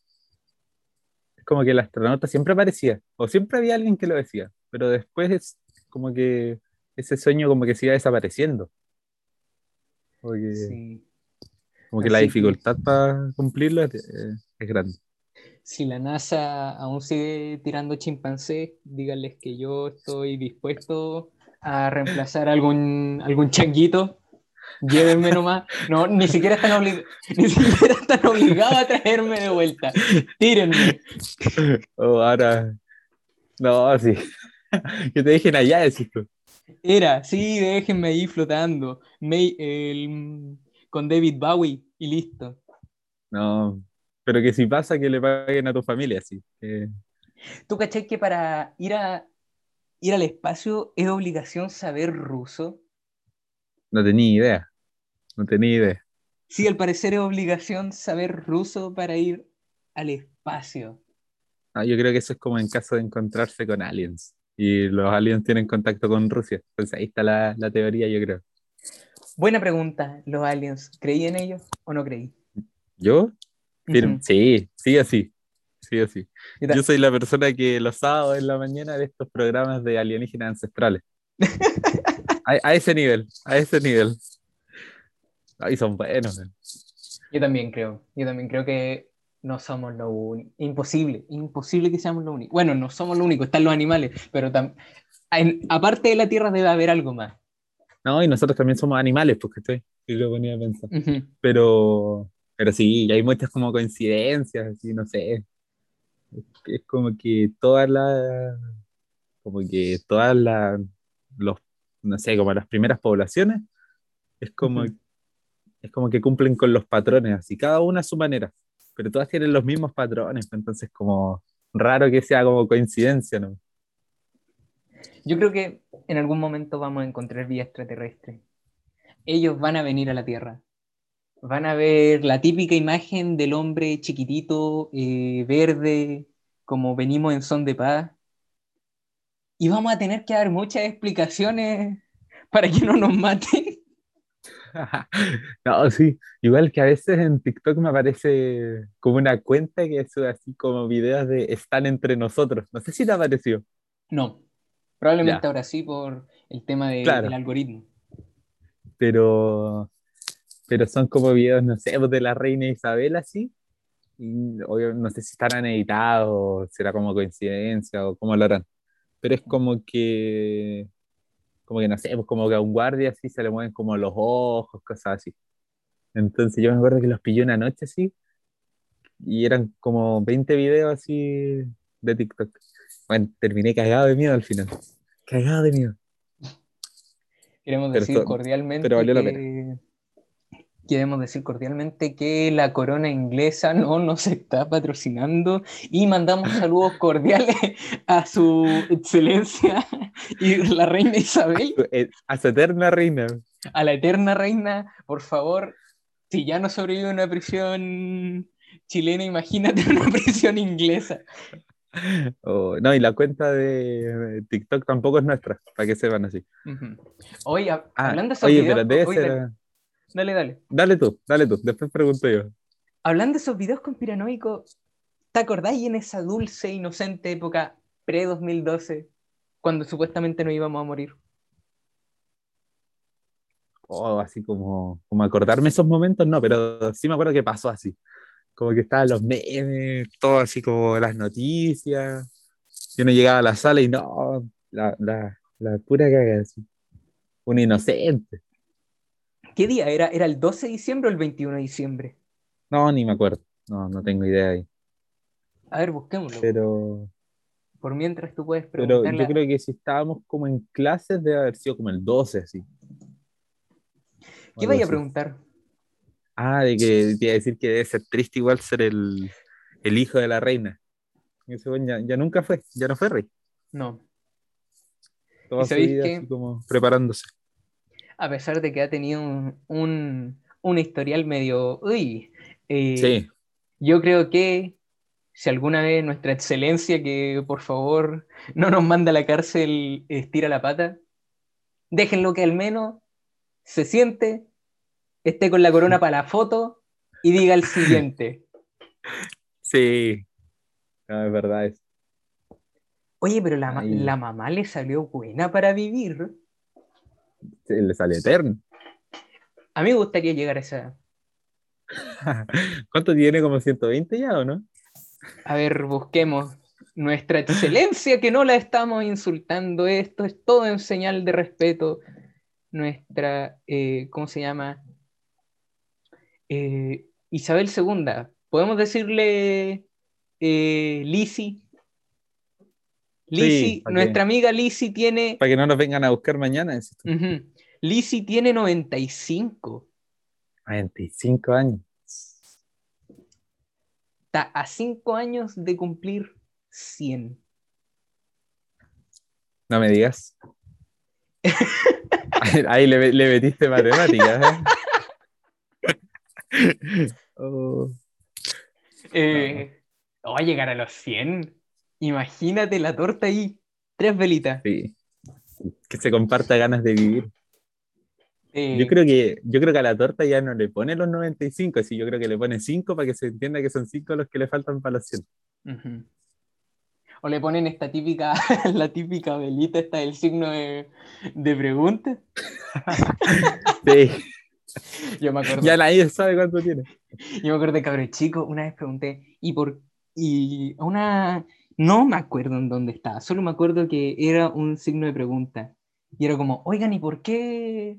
como que el astronauta siempre aparecía, o siempre había alguien que lo decía, pero después es como que ese sueño como que se iba desapareciendo. Como que, Sí. como que la Así que- dificultad para cumplirlo es, es grande. Si la NASA aún sigue tirando chimpancés, díganles que yo estoy dispuesto a reemplazar algún, algún changuito. Llévenme nomás. No, ni siquiera están, obli- ni siquiera están obligados a traerme de vuelta. Tírenme. O ahora, no, sí. que te dejen allá, decís tú. Era, sí, déjenme ahí flotando. May- el- con David Bowie y listo. No, pero que si pasa que le paguen a tu familia, sí. que- ¿Tú cachai que para ir, a, ir al espacio es obligación saber ruso? No tenía idea. No tenía idea. Sí, al parecer es obligación saber ruso para ir al espacio. Ah, yo creo que eso es como en caso de encontrarse con aliens. Y los aliens tienen contacto con Rusia. Entonces ahí está la, la teoría, yo creo. Buena pregunta, los aliens. ¿Creí en ellos o no creí? ¿Yo? Sí, sí o sí. Sí o sí. Yo ta- Yo soy la persona que los sábados en la mañana de estos programas de alienígenas ancestrales. a, a ese nivel, a ese nivel. Ay, son buenos. Yo también creo. Yo también creo que no somos lo único. Imposible, imposible que seamos lo único. Bueno, no somos lo único, están los animales, pero en- aparte de la Tierra debe haber algo más. No, y nosotros también somos animales, porque estoy, y lo ponía a pensar. Ujú. Pero, pero sí, hay muchas como coincidencias, así, no sé. Es como que todas las, como que todas las, los, no sé, como las primeras poblaciones, es como, es como que cumplen con los patrones, así, cada una a su manera, pero todas tienen los mismos patrones, pues, entonces como raro que sea como coincidencia, ¿no? Yo creo que en algún momento vamos a encontrar vida extraterrestre. Ellos van a venir a la Tierra. Van a ver la típica imagen del hombre chiquitito, eh, verde, como venimos en son de paz. Y vamos a tener que dar muchas explicaciones para que no nos maten. No, sí, igual que a veces en TikTok me aparece como una cuenta que sube así como videos de están entre nosotros. No sé si te apareció. No, probablemente Ya. ahora sí por el tema de- Claro. del algoritmo. pero, pero son como videos, no sé, pues, de la reina Isabel así. Y obvio, no sé si estarán editados, será como coincidencia o cómo lo harán. Pero es como que, como que no sé, pues como que a un guardia así se le mueven como los ojos, cosas así. Entonces yo me acuerdo que los pillé una noche así y eran como 20 videos así de TikTok. Bueno, terminé cagado de miedo al final. Cagado de miedo. Queremos Pero decir esto- cordialmente pero valió la que... Queremos decir cordialmente que la corona inglesa no nos está patrocinando y mandamos saludos cordiales a su excelencia y la reina Isabel, Eh, A su eterna reina. a la eterna reina, por favor, si ya no sobrevive una prisión chilena, imagínate una prisión inglesa. Oh, no, y la cuenta de TikTok tampoco es nuestra, para que sepan así. Ah, hablando de esos oye, videos, pero debe ser. Dale, dale, dale. Tú, dale tú, después pregunto yo. Hablando de esos videos conspiranoicos, ¿te acordáis en esa dulce, inocente época pre-2012, cuando supuestamente no íbamos a morir? Oh, así como, como acordarme esos momentos, no, pero sí me acuerdo que pasó así. Como que estaban los memes, todo así como las noticias. Yo no llegaba a la sala y no, la, la, la pura caga, así. Un inocente. ¿Qué día era? ¿Era el 12 de diciembre o el 21 de diciembre? No, ni me acuerdo. No, no tengo idea ahí. A ver, busquémoslo. Pero, Por mientras tú puedes pero preguntarle. yo creo que si estábamos como en clases debe haber sido como el 12, así. ¿Qué vaya a preguntar? Ah, de que te iba a decir que debe ser triste igual ser el, el hijo de la reina. Ese weón ya, ya nunca fue, ya no fue rey. No. Toda ¿Y su vida así como preparándose. A pesar de que ha tenido un, un, un historial medio. Uy. eh, Sí, Yo creo que si alguna vez nuestra excelencia, que por favor no nos manda a la cárcel, estira la pata, déjenlo que al menos se siente, esté con la corona para la foto y diga el siguiente. sí. No, es verdad. Oye, pero la, la mamá le salió buena para vivir. Le sale eterno. A mí me gustaría llegar a esa. ¿Cuánto tiene? ¿Como 120 ya o no? A ver, busquemos nuestra excelencia, que no la estamos insultando. Esto es todo en señal de respeto. Nuestra, eh, ¿cómo se llama? Eh, Isabel II. ¿Podemos decirle eh, Lisi? ¿Para qué? nuestra amiga Lisi tiene, Para que no nos vengan a buscar mañana. decís tú. ujú, Lisi tiene 95. 25 años. Está a 5 años de cumplir 100. No me digas. Ahí, le, le metiste matemáticas. ¿eh? Oh, Eh, va a llegar a los 100. Imagínate la torta ahí. Tres velitas. sí. Que se comparta ganas de vivir. Eh, Yo creo que yo creo que a la torta ya no le pone los 95, así yo creo que le pone 5 para que se entienda que son 5 los que le faltan para los 100. ujú. O le ponen esta típica, la típica velita, esta del signo de, de pregunta. Sí, Yo me acuerdo, ya nadie sabe cuánto tiene. yo me acuerdo de cabrón chico, una vez pregunté, y por y a una no me acuerdo en dónde estaba, solo me acuerdo que era un signo de pregunta. Y era como, oigan, ¿y por qué?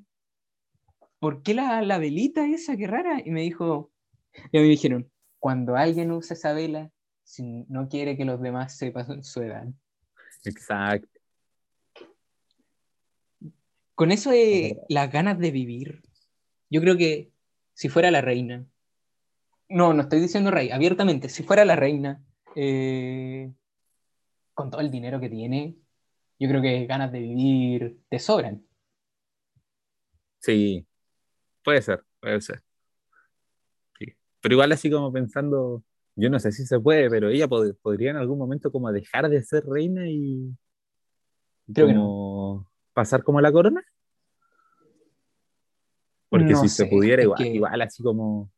¿Por qué la, la velita esa? Qué rara. Y me dijo, y a mí me dijeron, cuando alguien usa esa vela, si no quiere que los demás sepan su edad. Exacto. Con eso de las ganas de vivir, yo creo que si fuera la reina, no, no estoy diciendo rey, abiertamente, si fuera la reina, eh, con todo el dinero que tiene, yo creo que ganas de vivir te sobran. Sí, puede ser, puede ser. Sí. Pero igual así como pensando, yo no sé si se puede, pero ella pod- podría en algún momento como dejar de ser reina y Creo que como pasar como la corona. Porque No si sé, se pudiera igual, igual así como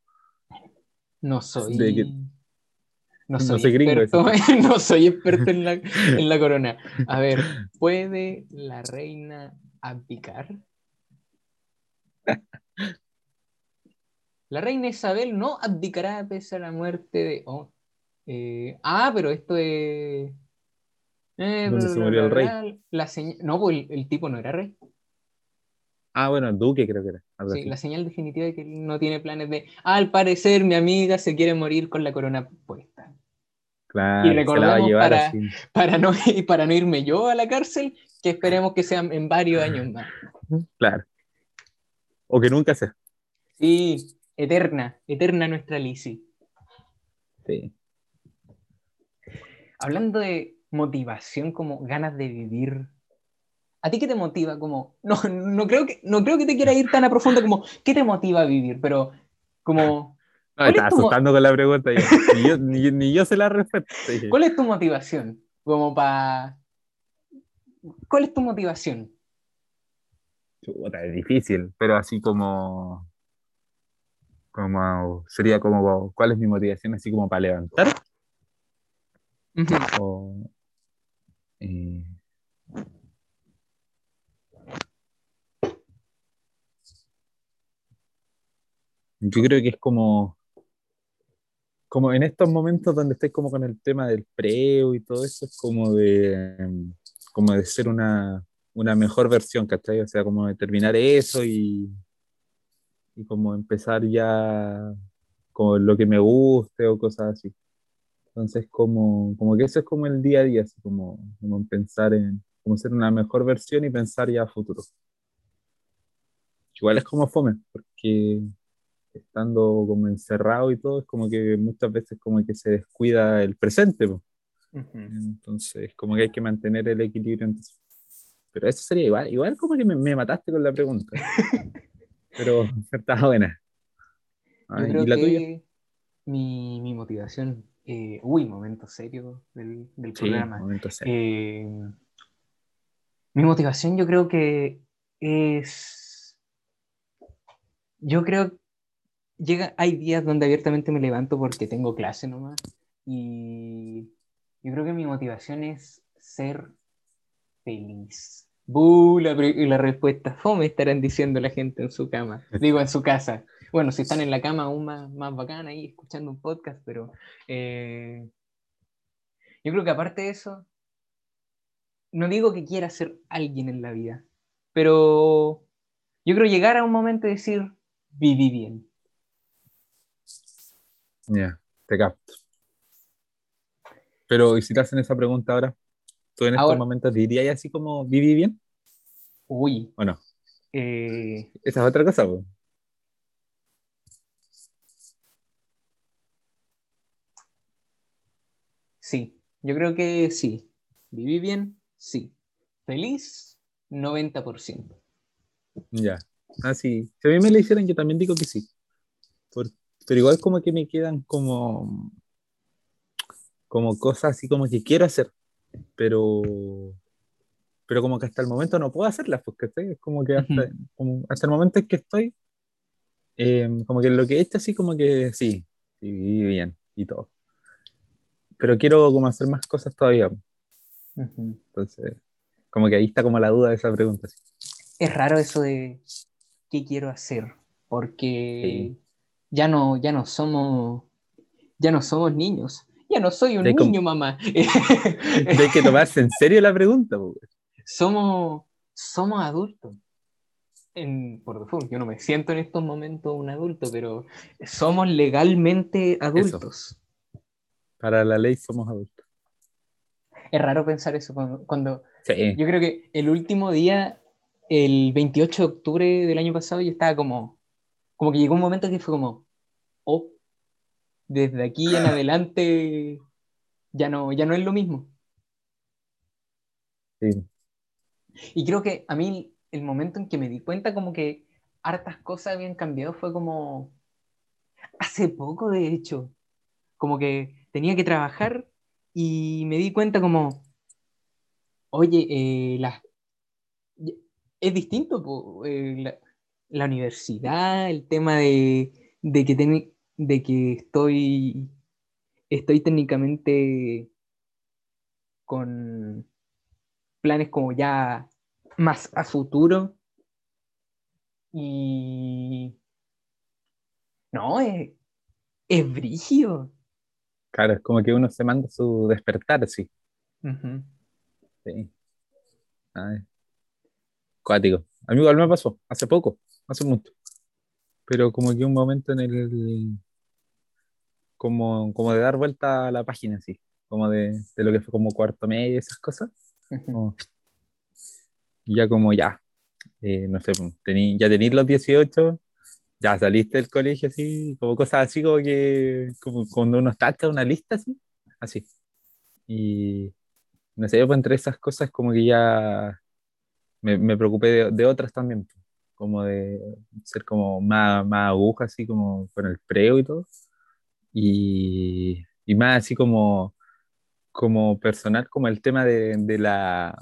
No soy. De No no soy, gringo, experto, no soy experto en la, en la corona. A ver, ¿puede la reina abdicar? La reina Isabel no abdicará pese a la muerte de. oh, eh, ah, pero esto es. eh, ¿Dónde se murió el rey? La señal- no, pues el, el tipo no era rey. Ah, bueno, Duque creo que era. Sí, así. la señal definitiva de que no tiene planes de. Al parecer, mi amiga se quiere morir con la corona puesta. Claro, y recordemos para- para no, para no irme yo a la cárcel, que esperemos que sean en varios años más. Claro. O que nunca sea. Sí, eterna, eterna nuestra Lizzie. Sí. Hablando de motivación como ganas de vivir, ¿a ti qué te motiva? Como, no, no, creo que, no creo que te quiera ir tan a profundo como, ¿qué te motiva a vivir? Pero como, No, ¿Cuál me es estaba asustando con la pregunta. yo. Ni yo, ni, ni yo se la respeto. dije. ¿cuál es tu motivación? Como para... ¿Cuál es tu motivación? Chuta, es difícil, pero así como, como sería como, ¿cuál es mi motivación? Así como para levantar. O, eh, yo creo que es como, como en estos momentos donde estáis como con el tema del preo y todo eso, es como de, como de ser una, una mejor versión, ¿cachai? O sea, como de terminar eso y, y como empezar ya con lo que me guste o cosas así. Entonces, como, como que eso es como el día a día, así como, como en pensar en como ser una mejor versión y pensar ya a futuro. Igual es como fome, porque estando como encerrado y todo, es como que muchas veces como que se descuida el presente, po. Entonces como que hay que mantener el equilibrio. Pero eso sería igual, igual como que me, me mataste con la pregunta, pero está buena. Ah, Yo creo ¿Y la que tuya? Mi, mi motivación, eh, uy, momento serio del, del Sí, programa. momento serio. Eh, mi motivación yo creo que es, yo creo, llega, hay días donde abiertamente me levanto porque tengo clase nomás y Yo creo que mi motivación es ser feliz. Buh, la, la respuesta. Fome estarán diciendo la gente en su cama. Digo, en su casa. Bueno, si están en la cama aún más, más bacán ahí escuchando un podcast, pero eh, yo creo que aparte de eso, no digo que quiera ser alguien en la vida, pero yo creo llegar a un momento y decir, viví bien. Ya, te capto. Pero, ¿y si te hacen esa pregunta ahora? ¿Tú en estos Ahora- momentos dirías así como viví bien Uy, o no? eh, Esa es otra cosa, pues. sí, yo creo que sí. Viví bien, sí. Feliz, 90%. Ya. Ah, sí. Si a mí me la hicieran, yo también digo que sí. Pero igual como que me quedan como, como cosas así como que quiero hacer, pero, pero como que hasta el momento no puedo hacerlas, porque es como que hasta, como hasta el momento en que estoy, eh, como que lo que he hecho así como que sí, sí, viví bien y todo. Pero quiero como hacer más cosas todavía. Ujú. Entonces, como que ahí está como la duda de esa pregunta. sí. Es raro eso de qué quiero hacer, porque ya no, ya no somos, ya no somos niños. Ya no soy un niño, mamá. Hay que tomarse en serio la pregunta. somos, somos adultos. En, por default, yo no me siento en estos momentos un adulto, pero somos legalmente adultos. Para la ley somos adultos. Es raro pensar eso cuando, cuando Sí. Yo creo que el último día, el 28 de octubre del año pasado, yo estaba como, como que llegó un momento que fue como, oh, desde aquí en adelante ya no, ya no es lo mismo. sí. Y creo que a mí el momento en que me di cuenta como que hartas cosas habían cambiado fue como hace poco, de hecho, como que tenía que trabajar y me di cuenta como, oye, eh, es distinto, po, eh, la, la universidad, el tema de, de que, ten- de que estoy, estoy técnicamente con planes como ya más a futuro. Y no, es, es brígido. Claro, es como que uno se manda su despertar, sí. Sí. Ay. Cuático. A mí igual me pasó, hace poco, hace mucho. Pero como que un momento en el. Como, como de dar vuelta a la página, sí. Como de, de lo que fue como cuarto medio y esas cosas. Como- y ya como ya. eh, no sé, pues, tení, ya tenéis los 18, ya saliste del colegio así, como cosas así como que. Como cuando uno tacha una lista así. Así. Y no sé, pues entre esas cosas como que ya me, me preocupé de, de otras también, pues, como de ser como más, más aguja, así como con el preo y todo, y, y más así como, como personal, como el tema de, de la...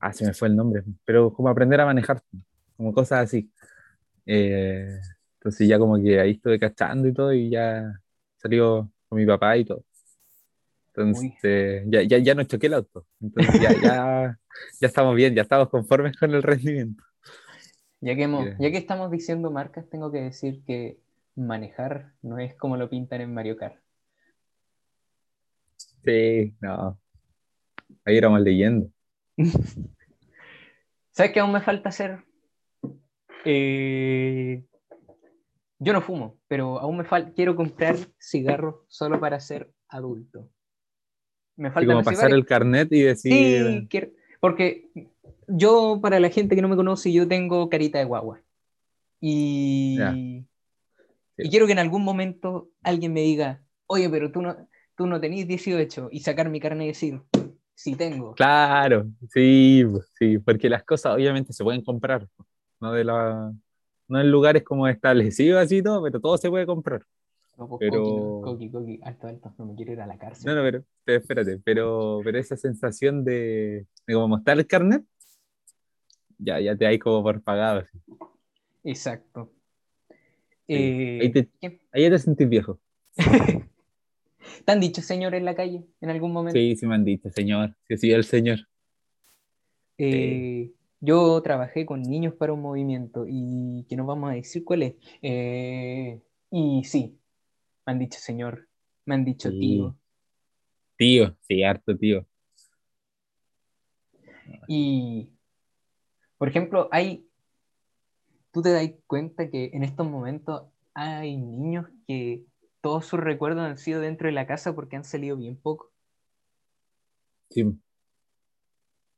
Ah, se me fue el nombre, pero como aprender a manejar, como cosas así. Eh, entonces ya como que ahí estuve cachando y todo, y ya salió con mi papá y todo. Entonces, ya, ya, ya no choqué el auto. Entonces, ya, ya, ya estamos bien, ya estamos conformes con el rendimiento. Ya que, hemos- Bien. ya que estamos diciendo marcas, tengo que decir que manejar no es como lo pintan en Mario Kart. Sí, no. Ahí éramos leyendo. ¿Sabes qué aún me falta hacer? Eh, yo no fumo, pero aún me falta, quiero comprar cigarros solo para ser adulto. Me falta como pasar el carnet y decir, Sí, quiero- porque yo, para la gente que no me conoce, yo tengo carita de guagua. Y, y quiero que en algún momento alguien me diga, oye, pero tú no, tú no tenés 18 y sacar mi carne y decir, sí tengo. claro, sí, sí, porque las cosas obviamente se pueden comprar, no de la, no en lugares como establecidos así todo, pero todo se puede comprar. No, pues, pero- Coqui, no, Coqui, Coqui, alto, alto, no me quiero ir a la cárcel. No, no, pero espérate, pero, pero esa sensación de, de como mostrar el carnet, ya, ya te hay como por pagado. así. Exacto. Sí. Eh, Ahí te-. Ahí ya te sentís viejo. ¿Te han dicho señor en la calle en algún momento? Sí, sí me han dicho, señor. Sí, sí, el señor. Eh, yo trabajé con Niños para un Movimiento y que nos vamos a decir cuál es. Eh, y sí, me han dicho señor, me han dicho Sí. tío. Tío, sí, harto tío. Y, por ejemplo, hay, tú te das cuenta que en estos momentos hay niños que todos sus recuerdos han sido dentro de la casa porque han salido bien poco. Sí.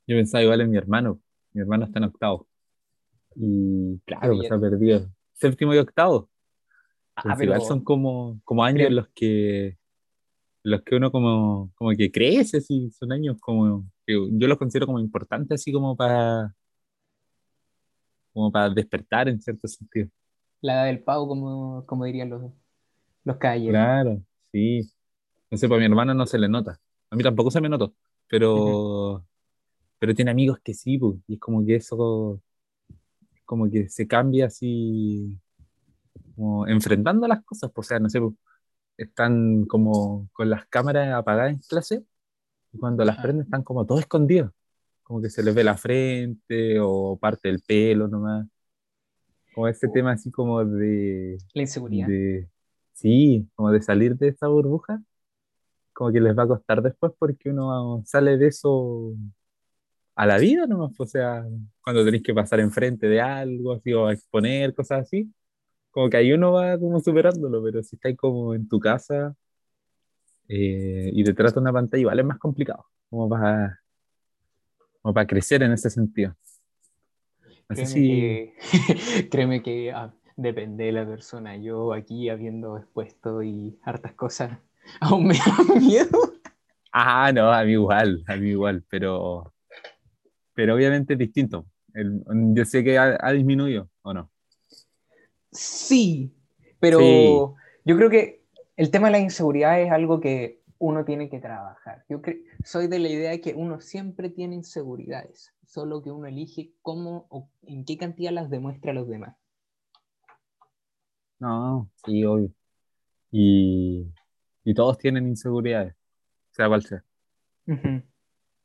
Yo pensaba igual en mi hermano. Mi hermano está en octavo. Y claro, bien. se ha perdido. Séptimo y octavo. Ah, pero son como, como años en los que, los que uno como, como que crece, así, son años como, que yo los considero como importantes, así como para, como para despertar en cierto sentido. la edad del pavo, como, como dirían los, los caballeros. Claro, sí. No sé, para mi hermano no se le nota. A mí tampoco se me notó, pero, pero tiene amigos que sí, pues, y es como que eso, como que se cambia así, como enfrentando las cosas, pues, o sea, no sé, pues, están como con las cámaras apagadas en clase, y cuando las prenden están como todos escondidos, como que se les ve la frente o parte del pelo nomás, como ese tema así como de, La inseguridad. de, sí, como de salir de esa burbuja, como que les va a costar después porque uno sale de eso a la vida nomás, o sea, cuando tenéis que pasar enfrente de algo, así, o a exponer cosas así, como que ahí uno va como superándolo, pero si estáis como en tu casa eh, y detrás de una pantalla, igual es más complicado, como para, como para crecer en ese sentido. Sé Créeme si, que, créeme que ah, depende de la persona. Yo aquí habiendo expuesto y hartas cosas, aún me da miedo. ah, no, a mí igual, a mí igual, pero, pero obviamente es distinto. El- yo sé que ha, ha disminuido, ¿o no? Sí, pero Sí. yo creo que el tema de la inseguridad es algo que uno tiene que trabajar. Yo cre- soy de la idea de que uno siempre tiene inseguridades, solo que uno elige cómo o en qué cantidad las demuestra a los demás. No, sí, obvio. Y, y todos tienen inseguridades, sea cual sea.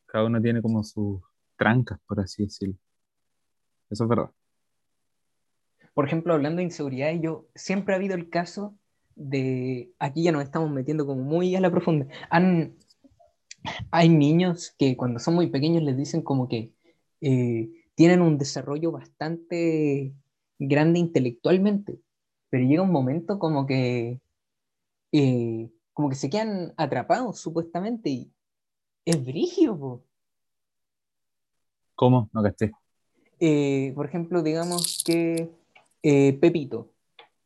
Cada uno tiene como sus trancas, por así decirlo. Eso es verdad. Por ejemplo, hablando de inseguridades, yo siempre ha habido el caso de, aquí ya nos estamos metiendo como muy a la profunda. Han, hay niños que cuando son muy pequeños les dicen como que eh, tienen un desarrollo bastante grande intelectualmente, pero llega un momento como que, eh, como que se quedan atrapados supuestamente y es brígido, po. ¿Cómo? No caché. Eh, por ejemplo, digamos que eh, Pepito.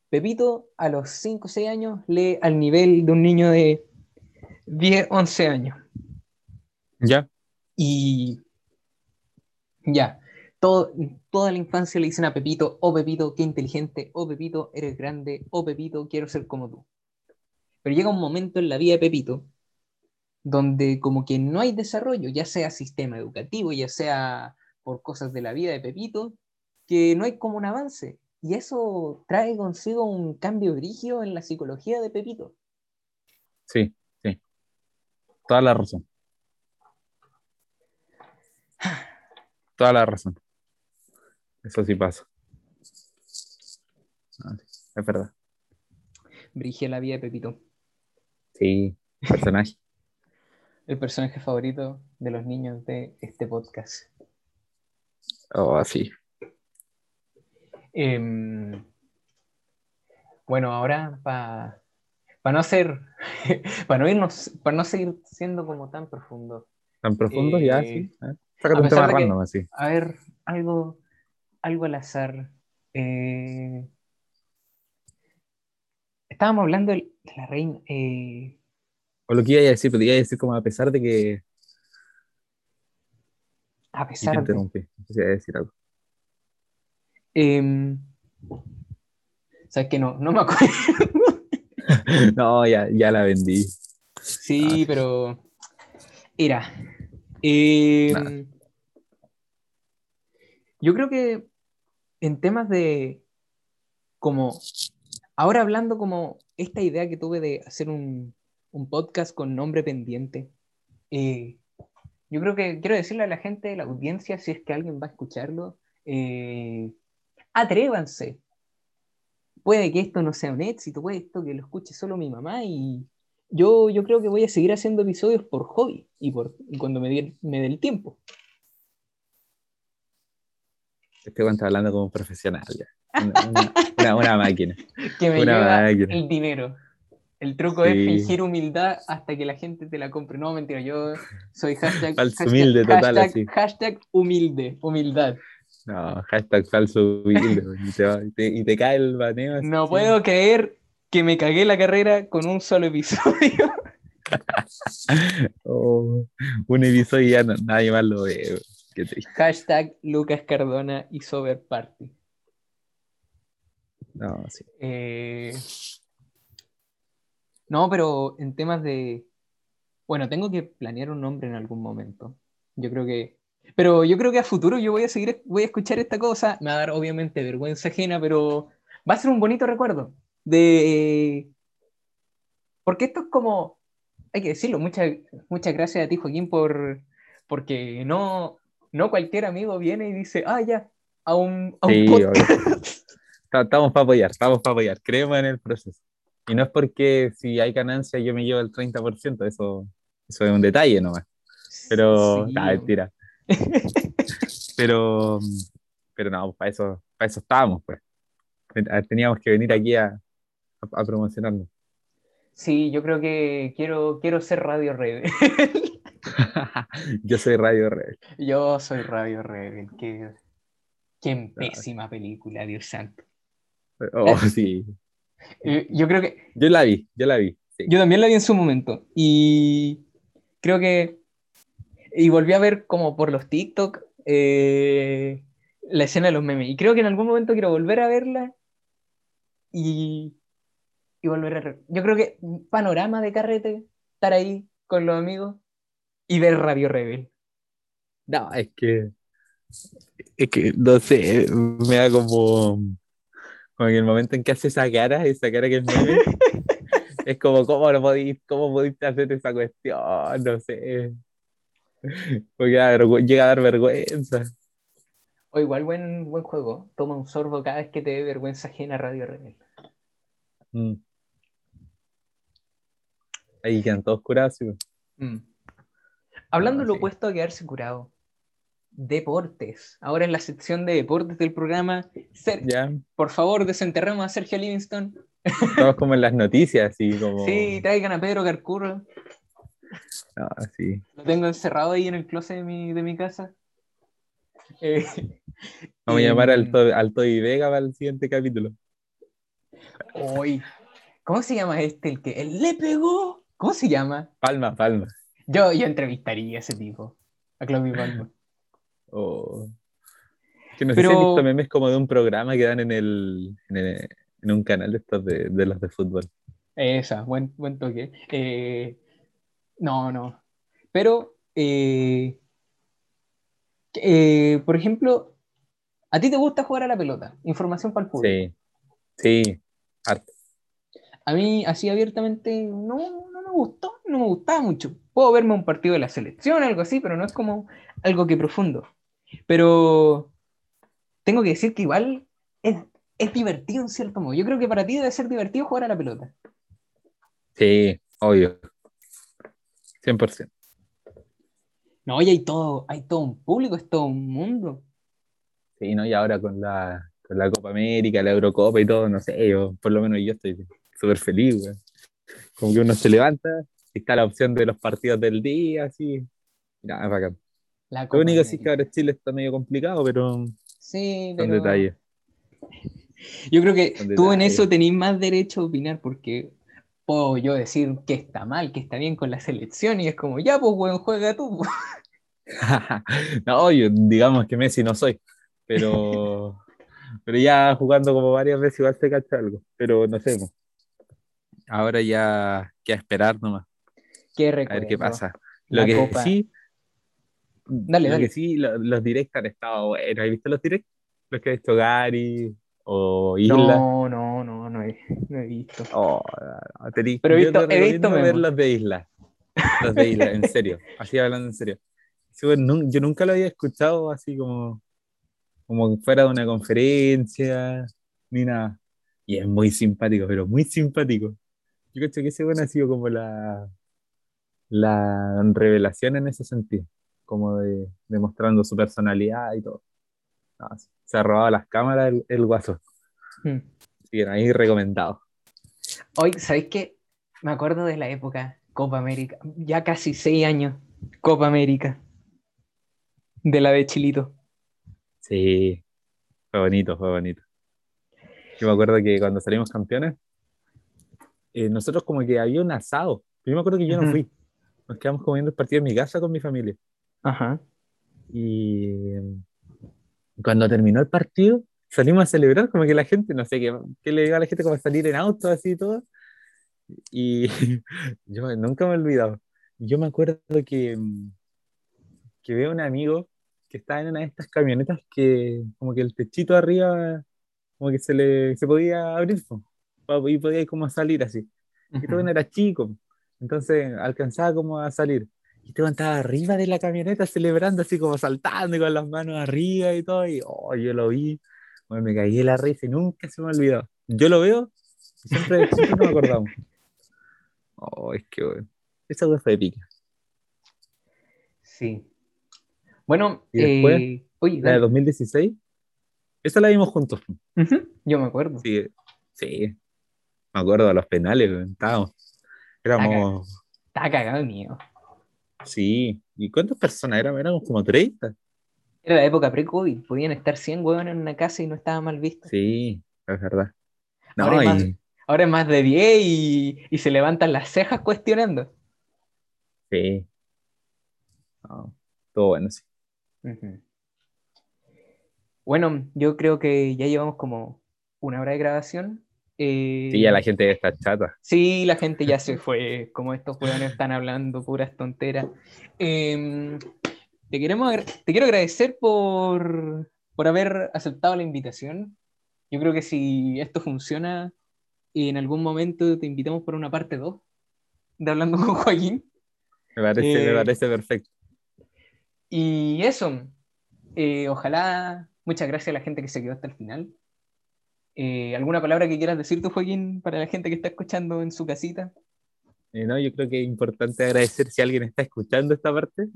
Pepito a los 5 o 6 años lee al nivel de un niño de 10, 11 años. ¿Ya? Y ya, todo, toda la infancia le dicen a Pepito, oh Pepito, qué inteligente, oh Pepito, eres grande, oh Pepito, quiero ser como tú. Pero llega un momento en la vida de Pepito donde como que no hay desarrollo, ya sea sistema educativo, ya sea por cosas de la vida de Pepito, que no hay como un avance. Y eso trae consigo un cambio brígido en la psicología de Pepito. Sí, sí. Toda la razón. Toda la razón. Eso sí pasa. Ah, es verdad. Brígida la vida de Pepito. Sí, personaje. El personaje favorito de los niños de este podcast. Oh, sí. Em, bueno, ahora para no ser, para no irnos, para no seguir siendo como tan profundo. Tan profundo ya, Eh, sí. ¿eh? Sácate un pesar tema que- random así. A ver, algo, algo al azar. Eh, estábamos hablando de la reina. eh, O lo que iba a decir, pero iba a decir como a pesar de que. a Y te pesar de. interrumpí. A decir algo. em, ¿Sabes que no? No me acuerdo. No, ya, ya la vendí. Sí, pero. Era. em, yo creo que en temas de. Como. Ahora hablando como esta idea que tuve de hacer un, un podcast con nombre pendiente. Eh, yo creo que quiero decirle a la gente de la audiencia, si es que alguien va a escucharlo, eh, atrévanse. Puede que esto no sea un éxito, puede esto que lo escuche solo mi mamá y yo, yo creo que voy a seguir haciendo episodios por hobby y, por, y cuando me dé me el tiempo. Este cuento hablando como un profesional ya. Una, una- una- una máquina. Que me lleva máquina. el dinero. El truco es fingir humildad hasta que la gente te la compre. No, mentira, yo soy hashtag, Falso hashtag- humilde total, hashtag- así. hashtag humilde, humildad. No, hashtag falso humilde, y, te va- y te, y te cae el baneo. así. No puedo creer que me cagué la carrera con un solo episodio. Oh, un episodio y ya no- nadie más lo ve. Qué triste. Hashtag Lucas Cardona y Sober Party. No, sí. Eh, No, pero en temas de... Bueno, tengo que planear un nombre en algún momento. Yo creo que... Pero yo creo que a futuro yo voy a seguir, voy a escuchar esta cosa. Me va a dar obviamente vergüenza ajena, pero va a ser un bonito recuerdo. De... Porque esto es como... Hay que decirlo, muchas, muchas gracias a ti, Joaquín, por... Porque no, no cualquier amigo viene y dice, ah, ya, a un, a un Sí, podcast". obvio. Ta- Estamos para apoyar, estamos para apoyar. Creemos en el proceso. Y no es porque si hay ganancia yo me llevo el 30%, eso, eso es un detalle nomás. Pero, Sí, nah, mentira. Pero, pero no, para eso, para eso estábamos, pues. Teníamos que venir aquí a, a, a promocionarnos. Sí, yo creo que quiero, quiero ser Radio Rebel. Yo soy Radio Rebel. Yo soy Radio Rebel. Qué, qué pésima película, Dios santo. Oh, sí. Eh, Yo creo que Yo la vi, yo la vi. sí. yo también la vi en su momento y creo que y volví a ver como por los TikTok eh, la escena de los memes y creo que en algún momento quiero volver a verla y, y volver a yo creo que panorama de carrete estar ahí con los amigos y ver Radio Rebel No, es que. Es que, no sé, me da como. Como que el momento en que hace esa cara, esa cara que es meme, es como, ¿cómo lo podéis, cómo podiste hacer esa cuestión? No sé. Porque llega a dar vergüenza. o igual buen, buen juego toma un sorbo cada vez que te dé vergüenza ajena Radio Rebel Mm. Ahí quedan todos curados, sí. Mm. Hablando Ah, de lo sí. opuesto a quedarse curado. Deportes. Ahora en la sección de deportes del programa, Ser- por favor, desenterremos a Sergio Livingston. todos como en las noticias, así como. Sí, traigan a Pedro Carcurro. No, sí. Lo tengo encerrado ahí en el closet de mi, de mi casa. Eh, Vamos a llamar al, al Toby Vega para el siguiente capítulo. Hoy. ¿Cómo se llama este? El que él le pegó. ¿Cómo se llama? Palma, palma. Yo, yo entrevistaría a ese tipo. A Claudio Palma. Oh. Que no sé si Pero- he visto memes como de un programa que dan en el, en, el- en un canal de estos de, de los de fútbol. Esa, buen, buen toque. Eh, no, no. Pero, eh, eh, por ejemplo, ¿a ti te gusta jugar a la pelota? Información para el público. Sí, sí, harto. A mí, así abiertamente, no, gustó, no me gustaba mucho. Puedo verme un partido de la selección, algo así, pero no es como algo que profundo. Pero tengo que decir que igual es, es divertido en cierto modo. Yo creo que para ti debe ser divertido jugar a la pelota. Sí, obvio. 100%. No, y hay todo, hay todo un público, es todo un mundo. Sí, ¿no? Y ahora con la, con la Copa América, la Eurocopa y todo, no sé, yo, por lo menos yo estoy súper feliz, güey. Como que uno se levanta está la opción de los partidos del día, así. Nada, es bacán. La Lo único sí es que ahora Chile está medio complicado, pero Sí, son pero detalles. yo creo que tú en eso tenés más derecho a opinar porque puedo yo decir que está mal, que está bien con la selección y es como, ya, pues, weón, juega tú. no, yo digamos que Messi no soy, pero, pero ya jugando como varias veces igual se cacha algo, pero no sé. po. Ahora ya que a esperar nomás, Qué a ver qué recuerdo. pasa. La Lo que Copa. sí, Dale, lo dale. que sí, lo- los directs han estado buenos. ¿Has visto los directs? Los que ha hecho Gary o Isla. No, no, no, No, he, no he visto. Oh, tení- Pero he visto- te he visto ver los de Isla. Los de Isla, en serio. Así hablando en serio. Yo nunca lo había escuchado así como, como fuera de una conferencia, ni nada. Y es muy simpático, pero muy simpático. Yo creo que ese bueno ha sido como la, la revelación en ese sentido, como de demostrando su personalidad y todo. No, se ha robado las cámaras el, el guaso. Hmm. Que ahí recomendado. Hoy, ¿sabéis qué? Me acuerdo de la época Copa América, ya casi seis años, Copa América, de la de Chilito. Sí, fue bonito, fue bonito. Yo me acuerdo que cuando salimos campeones, eh, nosotros como que había un asado. Yo me acuerdo que yo no fui. Nos quedamos comiendo el partido en mi casa con mi familia. Ajá. Y cuando terminó el partido, salimos a celebrar, como que la gente, no sé, qué qué le digo a la gente como a salir en auto así y todo. Y yo nunca me he olvidado. Yo me acuerdo que, que veo un amigo que estaba en una de estas camionetas que como que el techito arriba como que se le se podía abrir y podía como salir así. Y todo Ujú. era chico, entonces alcanzaba como a salir. Y te estaba arriba de la camioneta celebrando así como saltando y con las manos arriba y todo. Y oh, yo lo vi, bueno, me caí de la risa y nunca se me ha olvidado. Yo lo veo y siempre, siempre nos acordamos. Oh, es que bueno. Esa fue épica. Sí. Bueno, ¿Y después? eh, oye, La de dale. 2016, esa la vimos juntos. Yo me acuerdo. Sí, sí. Me acuerdo de los penales, estábamos. Éramos, Estaba cagado de miedo. sí. ¿Y cuántas personas éramos? Éramos como 30. Era la época pre-COVID. Podían estar 100 huevones en una casa y no estaba mal visto. Sí, es verdad. No, Ahora más- es más de 10 y, y se levantan las cejas cuestionando. sí. No, todo bueno, sí. Bueno, yo creo que ya llevamos como una hora de grabación. Eh, Sí, ya la gente está chata. Sí, la gente ya se fue, como estos jóvenes están hablando puras tonteras. Em, te, queremos, te quiero agradecer por, por haber aceptado la invitación. Yo creo que si esto funciona, en algún momento te invitamos por una parte 2 de Hablando con Joaquín. Me parece, me Eh, parece perfecto. Y eso, eh, ojalá, muchas gracias a la gente que se quedó hasta el final. Eh, ¿alguna palabra que quieras decir tú, Joaquín, para la gente que está escuchando en su casita? Eh, no, yo creo que es importante agradecer si alguien está escuchando esta parte.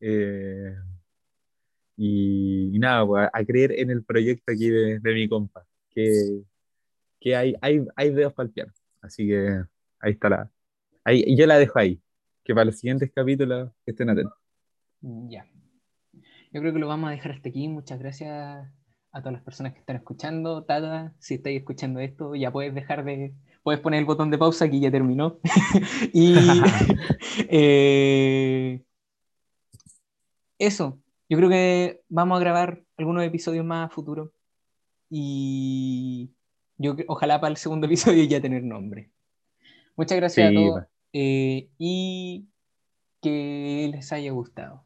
Eh, y, y nada, pues, a, a creer en el proyecto aquí de, de mi compa, que, que hay, hay, hay dedos para el piano. Así que ahí está la. Ahí, yo la dejo ahí. Que para los siguientes capítulos estén atentos. Ya. Yo creo que lo vamos a dejar hasta aquí. Muchas gracias a todas las personas que están escuchando. Tata, si estáis escuchando esto, ya puedes dejar de. Puedes poner el botón de pausa que ya terminó. y. eh, eso. Yo creo que vamos a grabar algunos episodios más a futuro. Y. Yo, ojalá para el segundo episodio ya tener nombre. Muchas gracias Sí, a todos. eh, y que les haya gustado.